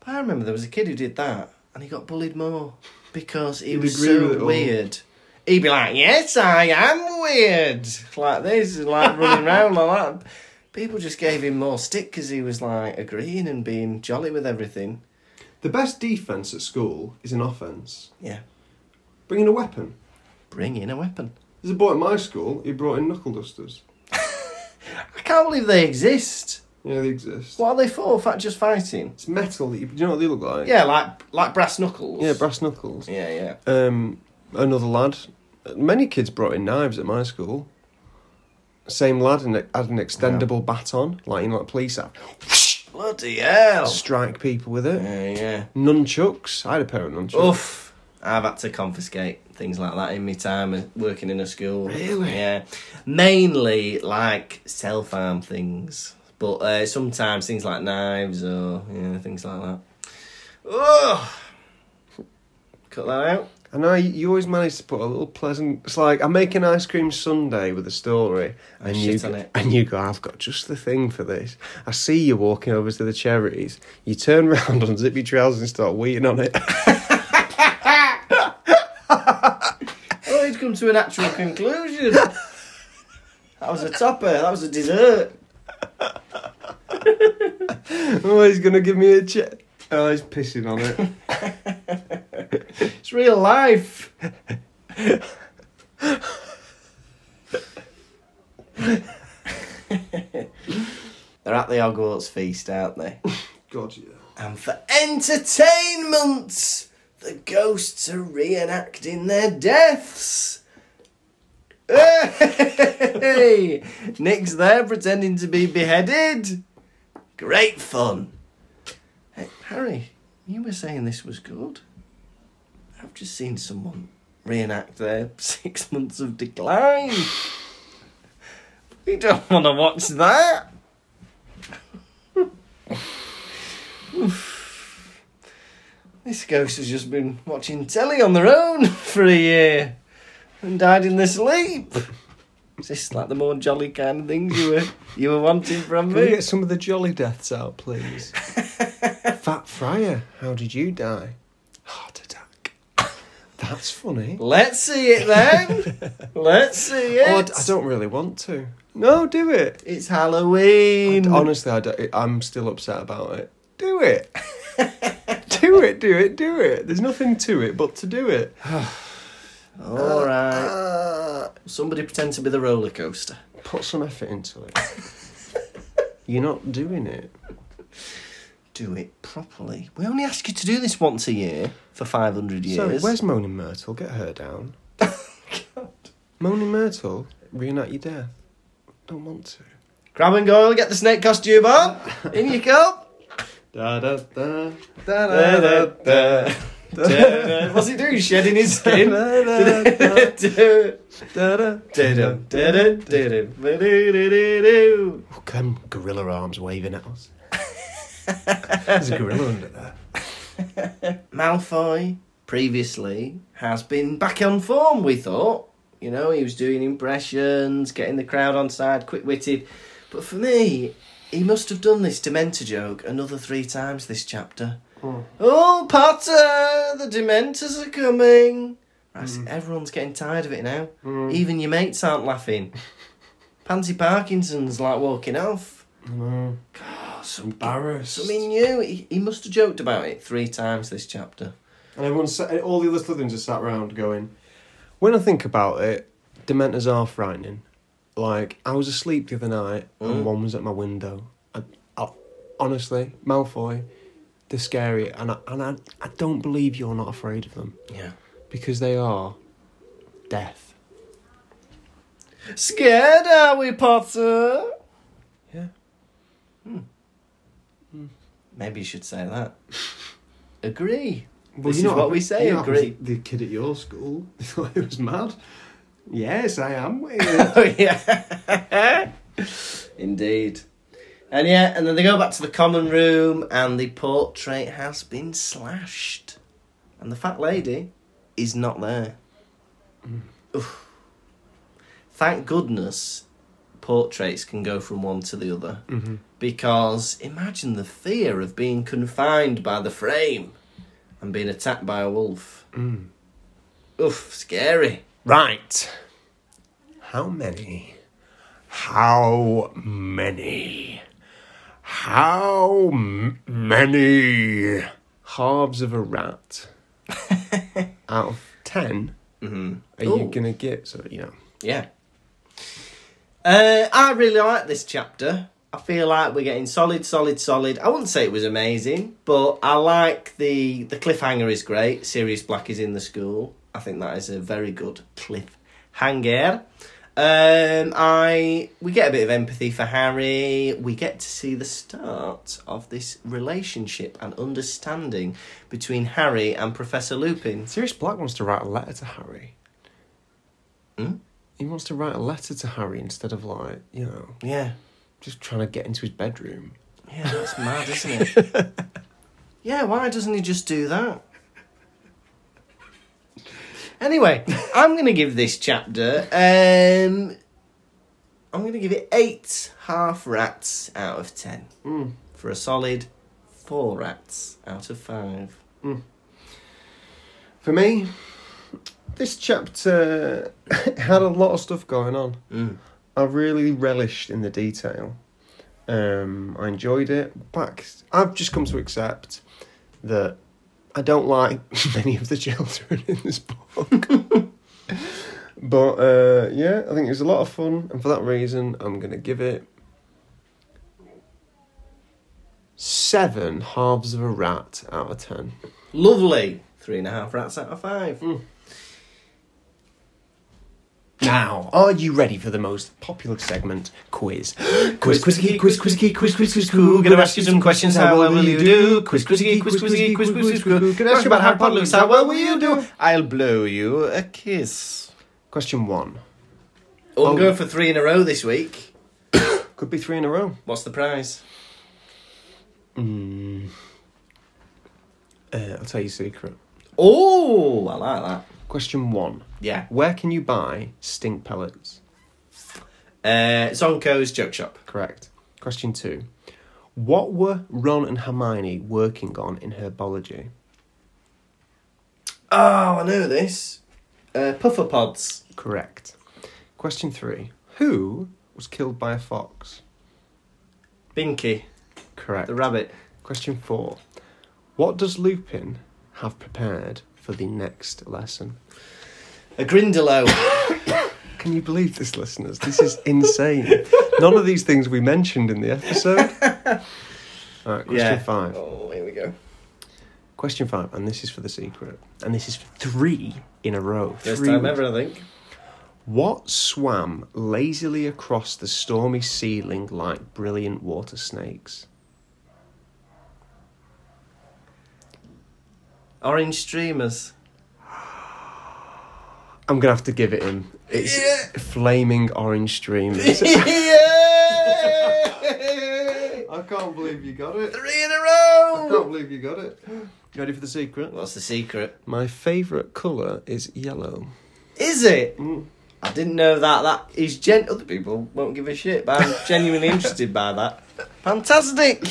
But I remember there was a kid who did that, and he got bullied more because he He'd was agree with it so all. weird. He'd be like, "Yes, I am weird," like this, like running around like that. People just gave him more stick because he was like agreeing and being jolly with everything. The best defense at school is an offense. Yeah. Bring in a weapon. Bring in a weapon. There's a boy at my school. He brought in knuckle dusters. (laughs) I can't believe they exist. Yeah, they exist. What are they for? Fact, just fighting? It's metal. That you, do you know what they look like? Yeah, like like brass knuckles. Yeah, brass knuckles. Yeah, yeah. um, another lad. Many kids brought in knives at my school. Same lad and had an extendable baton, like you know, like police have. Bloody hell. Strike people with it. Yeah, yeah. Nunchucks. I had a pair of nunchucks. Oof. I've had to confiscate things like that in my time working in a school. Really? Yeah. Mainly like self harm things. But uh, sometimes things like knives or yeah, things like that. Oh, cut that out. I know you, you always manage to put a little pleasant. It's like I'm making ice cream sundae with a story, and you shit it. and you go. I've got just the thing for this. I see you walking over to the cherries. You turn (laughs) round, unzip your trousers, and start wheating on it. (laughs) Oh, he'd come to a natural conclusion. that was a topper. That was a dessert. (laughs) oh, he's gonna give me a check. Oh, he's pissing on it. (laughs) It's real life. (laughs) They're at the Hogwarts feast, aren't they? God, yeah. And for entertainment, the ghosts are reenacting their deaths. Hey! Nick's there pretending to be beheaded. Great fun. Hey, Harry, you were saying this was good. I've just seen someone reenact their (laughs) six months of decline. We don't want to watch that. This ghost has just been watching telly on their own (laughs) for a year and died in their sleep. Is this like the more jolly kind of things you were you were wanting from Can we me? get some of the jolly deaths out, please? (laughs) Fat Friar, how did you die? Heart attack. That's funny. Let's see it then. (laughs) Let's see it. Oh, I, d- I don't really want to. No, do it. It's Halloween. Honestly, I don't, I'm still upset about it. Do it. (laughs) do it, do it, do it. There's nothing to it but to do it. (sighs) (sighs) (sighs) All right. Uh, Somebody pretend to be the roller coaster. put some effort into it. You're not doing it. Do it properly. We only ask you to do this once a year for 500 years. Sorry, where's Moaning Myrtle? Get her down. (laughs) Moaning Myrtle, reenact your death. Don't want to. Crabbe and Goyle, get the snake costume on. In you go. (laughs) Da da da Da, da, da. What's he doing? Shedding his skin? Look, (laughs) oh, them gorilla arms waving at us. There's a gorilla under there. (laughs) Malfoy previously has been back on form, we thought. You know, he was doing impressions, getting the crowd on side, quick witted. But for me, he must have done this Dementor joke another three times this chapter. Mm. Oh, Potter, the Dementors are coming. Right, see, everyone's getting tired of it now. Mm. Even your mates aren't laughing. (laughs) Pansy Parkinson's like walking off. No. God, some, Embarrassed. something new. He, he must have joked about it three times this chapter. And everyone's sat, all the other Slytherins are sat around going. When I think about it, Dementors are frightening. Like I was asleep the other night Mm. and one was at my window. I, I, honestly, Malfoy, they're scary, and I, and I, I don't believe you're not afraid of them Yeah. because they are death. Scared, are we, Potter? Yeah. Hmm. Maybe you should say that. (laughs) Agree. Well, This is not- what we say, agree. The kid at your school, (laughs) thought it was mad. Yes, I am. weird. (laughs) oh, yeah. Indeed. And yeah, and then they go back to the common room, and the portrait has been slashed. And the fat lady is not there. Oof. Thank goodness portraits can go from one to the other. Mhm. Because imagine the fear of being confined by the frame and being attacked by a wolf. Mm. Oof, scary. Right. How many? How many? How m- many halves of a rat (laughs) out of 10 hmm are you going to get? So, you know. Yeah. Uh, I really like this chapter. I feel like we're getting solid, solid, solid. I wouldn't say it was amazing, but I like the the cliffhanger is great. Sirius Black is in the school. I think that is a very good cliffhanger. Um, I we get a bit of empathy for Harry. We get to see the start of this relationship and understanding between Harry and Professor Lupin. Sirius Black wants to write a letter to Harry. Hmm? He wants to write a letter to Harry instead of, like, you know, Yeah. just trying to get into his bedroom. Yeah, that's mad, isn't it? (laughs) yeah, why doesn't he just do that? Anyway, (laughs) I'm going to give this chapter. Um, I'm going to give it eight half rats out of ten Mm. for a solid four rats out of five. For me, this chapter (laughs) had a lot of stuff going on. Mm. I really relished in the detail. Um, I enjoyed it. Back, I've just come to accept that I don't like (laughs) many of the children in this book. (laughs) but uh, yeah, I think it was a lot of fun, and for that reason, I'm going to give it seven halves of a rat out of ten. Lovely. Three and a half rats out of five. Now, are you ready for the most popular segment, quiz? Quiz, quiz, key, quiz, quiz, key, quiz, quiz, quiz, Cool, gonna ask you some questions. How well will you do? Quiz, quiz, quiz, quiz, quiz, quiz, quiz, quiz, quiz. Gonna ask you about Harry Potter. Looks. How well will you do? I'll blow you a kiss. Question one. Oh, I'm Oh. going for three in a row this week. Could be three in a row. What's the prize? Mm. Uh, I'll tell you a secret. Oh, I like that. Question one. Yeah. Where can you buy stink pellets? Uh, Zonko's Joke Shop. Correct. Question two. What were Ron and Hermione working on in herbology? Oh, I know this. Uh, Puffapods. Correct. Question three. Who was killed by a fox? Binky, Correct. the rabbit. Question four. What does Lupin have prepared for the next lesson? A Grindylow. (coughs) Can you believe this, listeners? This is insane. None of these things we mentioned in the episode. (laughs) All right, question yeah. five. Oh, here we go. Question five, and this is for the secret. And this is for three in a row. First Three time ever, I think. What swam lazily across the stormy ceiling like brilliant water snakes? Orange streamers. (sighs) I'm gonna have to give it him. It's Yeah. flaming orange streamers. (laughs) yeah! I can't believe you got it. Three in a row! I can't believe you got it. You ready for the secret? What's the secret? My favourite colour is yellow. Is it? Mm. I didn't know that. That is gen. Other people won't give a shit, but I'm genuinely (laughs) interested by that. Fantastic!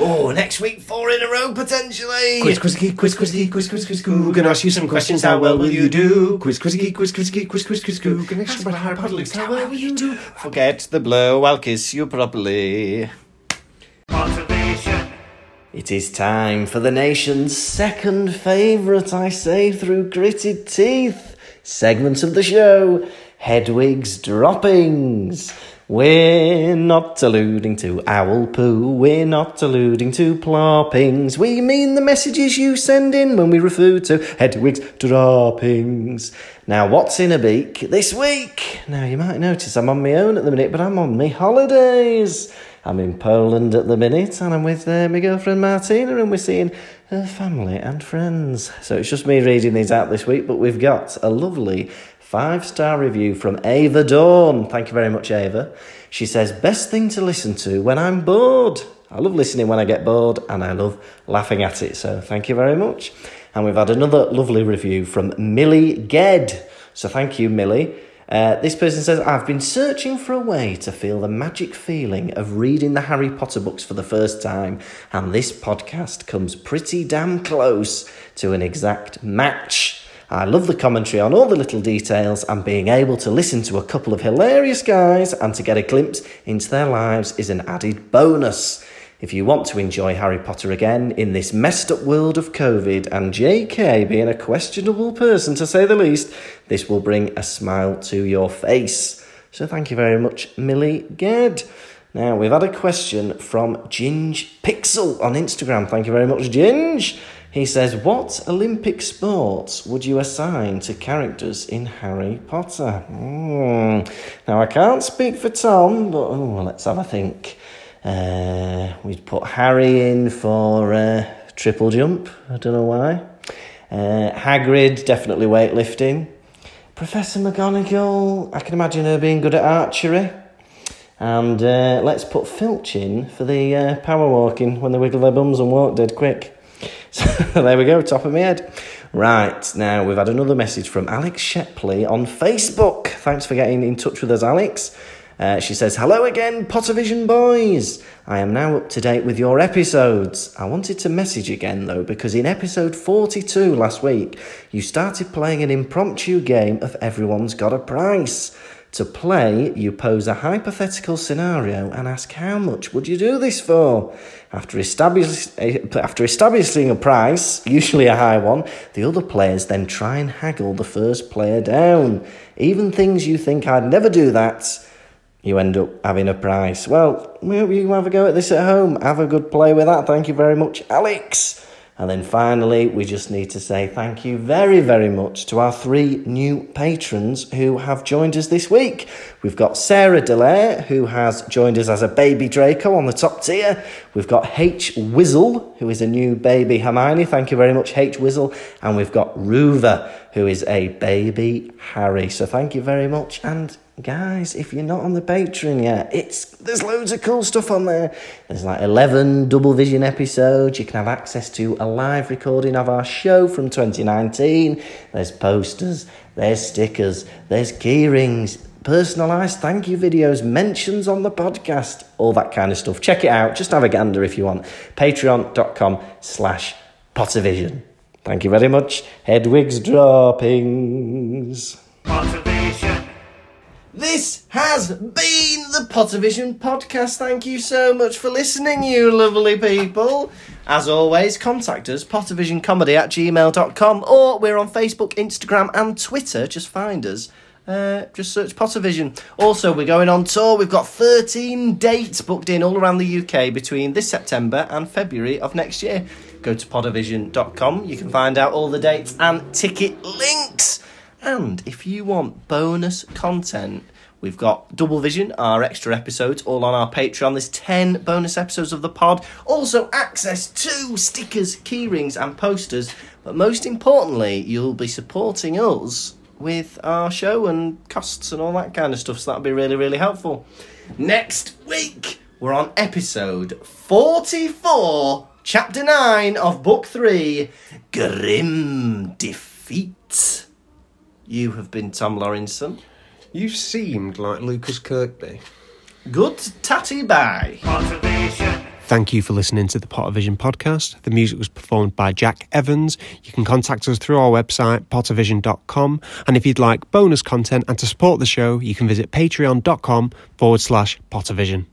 Oh, next week four in a row potentially. Quiz, quiz, key, quiz, quiz, key, quiz, quiz, quiz, quiz. Gonna ask you some questions. How well will you do? Quiz, quiz, key, quiz, quiz, key, quiz, quiz, quiz, quiz. Gonna ask you about Harry Potter. How well will you do? Forget the blow. I'll kiss you properly. Pottervision. It is time for the nation's second favourite, I say through gritted teeth, segment of the show Hedwig's Droppings. We're not alluding to owl poo, we're not alluding to ploppings. We mean the messages you send in when we refer to Hedwig's Droppings. Now, what's in a beak this week? Now, you might notice I'm on my own at the minute, but I'm on my holidays. I'm in Poland at the minute and I'm with uh, my girlfriend Martina and we're seeing her family and friends. So it's just me reading these out this week, but we've got a lovely five star review from Ava Dawn. Thank you very much, Ava. She says, Best thing to listen to when I'm bored. I love listening when I get bored and I love laughing at it. So thank you very much. And we've had another lovely review from Millie Ged. So thank you, Millie. Uh, this person says, I've been searching for a way to feel the magic feeling of reading the Harry Potter books for the first time, and this podcast comes pretty damn close to an exact match. I love the commentary on all the little details, and being able to listen to a couple of hilarious guys and to get a glimpse into their lives is an added bonus. If you want to enjoy Harry Potter again in this messed up world of COVID and JK being a questionable person to say the least, this will bring a smile to your face. So thank you very much, Millie Ged. Now we've had a question from Ginge Pixel on Instagram. Thank you very much, Ginge. He says, What Olympic sports would you assign to characters in Harry Potter? Hmm. Now, I can't speak for Tom, but oh, let's have a think. Uh, we'd put Harry in for uh, triple jump. I don't know why. Uh, Hagrid, definitely weightlifting. Professor McGonagall, I can imagine her being good at archery. And uh, let's put Filch in for the uh, power walking when they wiggle their bums and walk dead quick. So (laughs) there we go, top of my head. Right, now we've had another message from Alex Shepley on Facebook. Thanks for getting in touch with us, Alex. Uh, she says, Hello again, Pottervision boys. I am now up to date with your episodes. I wanted to message again though, because in episode 42 last week, you started playing an impromptu game of Everyone's Got a Price. To play, you pose a hypothetical scenario and ask how much would you do this for? After, establish, eh, after establishing a price, usually a high one, the other players then try and haggle the first player down. Even things you think I'd never do that, you end up having a price. Well, you have a go at this at home. Have a good play with that. Thank you very much, Alex. And then finally, we just need to say thank you very, very much to our three new patrons who have joined us this week. We've got Sarah Delaire, who has joined us as a baby Draco on the top tier. We've got H. Wizzle, who is a new baby Hermione. Thank you very much, H. Wizzle. And we've got Ruva, who is a baby Harry. So thank you very much. And guys, if you're not on the Patreon yet, it's there's loads of cool stuff on there. There's like 11 double vision episodes. You can have access to a live recording of our show from 2019. There's posters, there's stickers, there's key rings, personalized thank you videos, mentions on the podcast, all that kind of stuff. Check it out. Just have a gander if you want. Patreon.com slash Pottervision. Thank you very much. Hedwig's droppings. Pottervision. This has been the Pottervision podcast. Thank you so much for listening, you lovely people. As always, contact us, pottervisioncomedy at gmail.com, or we're on Facebook, Instagram, and Twitter. Just find us. Uh, just search Pottervision. Also, we're going on tour. We've got 13 dates booked in all around the UK between this September and February of next year. Go to pottervision.com. You can find out all the dates and ticket links. And if you want bonus content We've got Double Vision, our extra episodes, all on our Patreon. There's 10 bonus episodes of the pod. Also, access to stickers, keyrings, and posters. But most importantly, you'll be supporting us with our show and costs and all that kind of stuff. So that'll be really, really helpful. Next week, we're on episode 44, chapter 9 of book 3 Grim Defeat. You have been Tom Lawrinson. You seemed like Lukas Kirkby. Good tatty bye. Motivation. Thank you for listening to the Pottervision podcast. The music was performed by Jack Evans. You can contact us through our website, pottervision.com. And if you'd like bonus content and to support the show, you can visit patreon.com forward slash pottervision.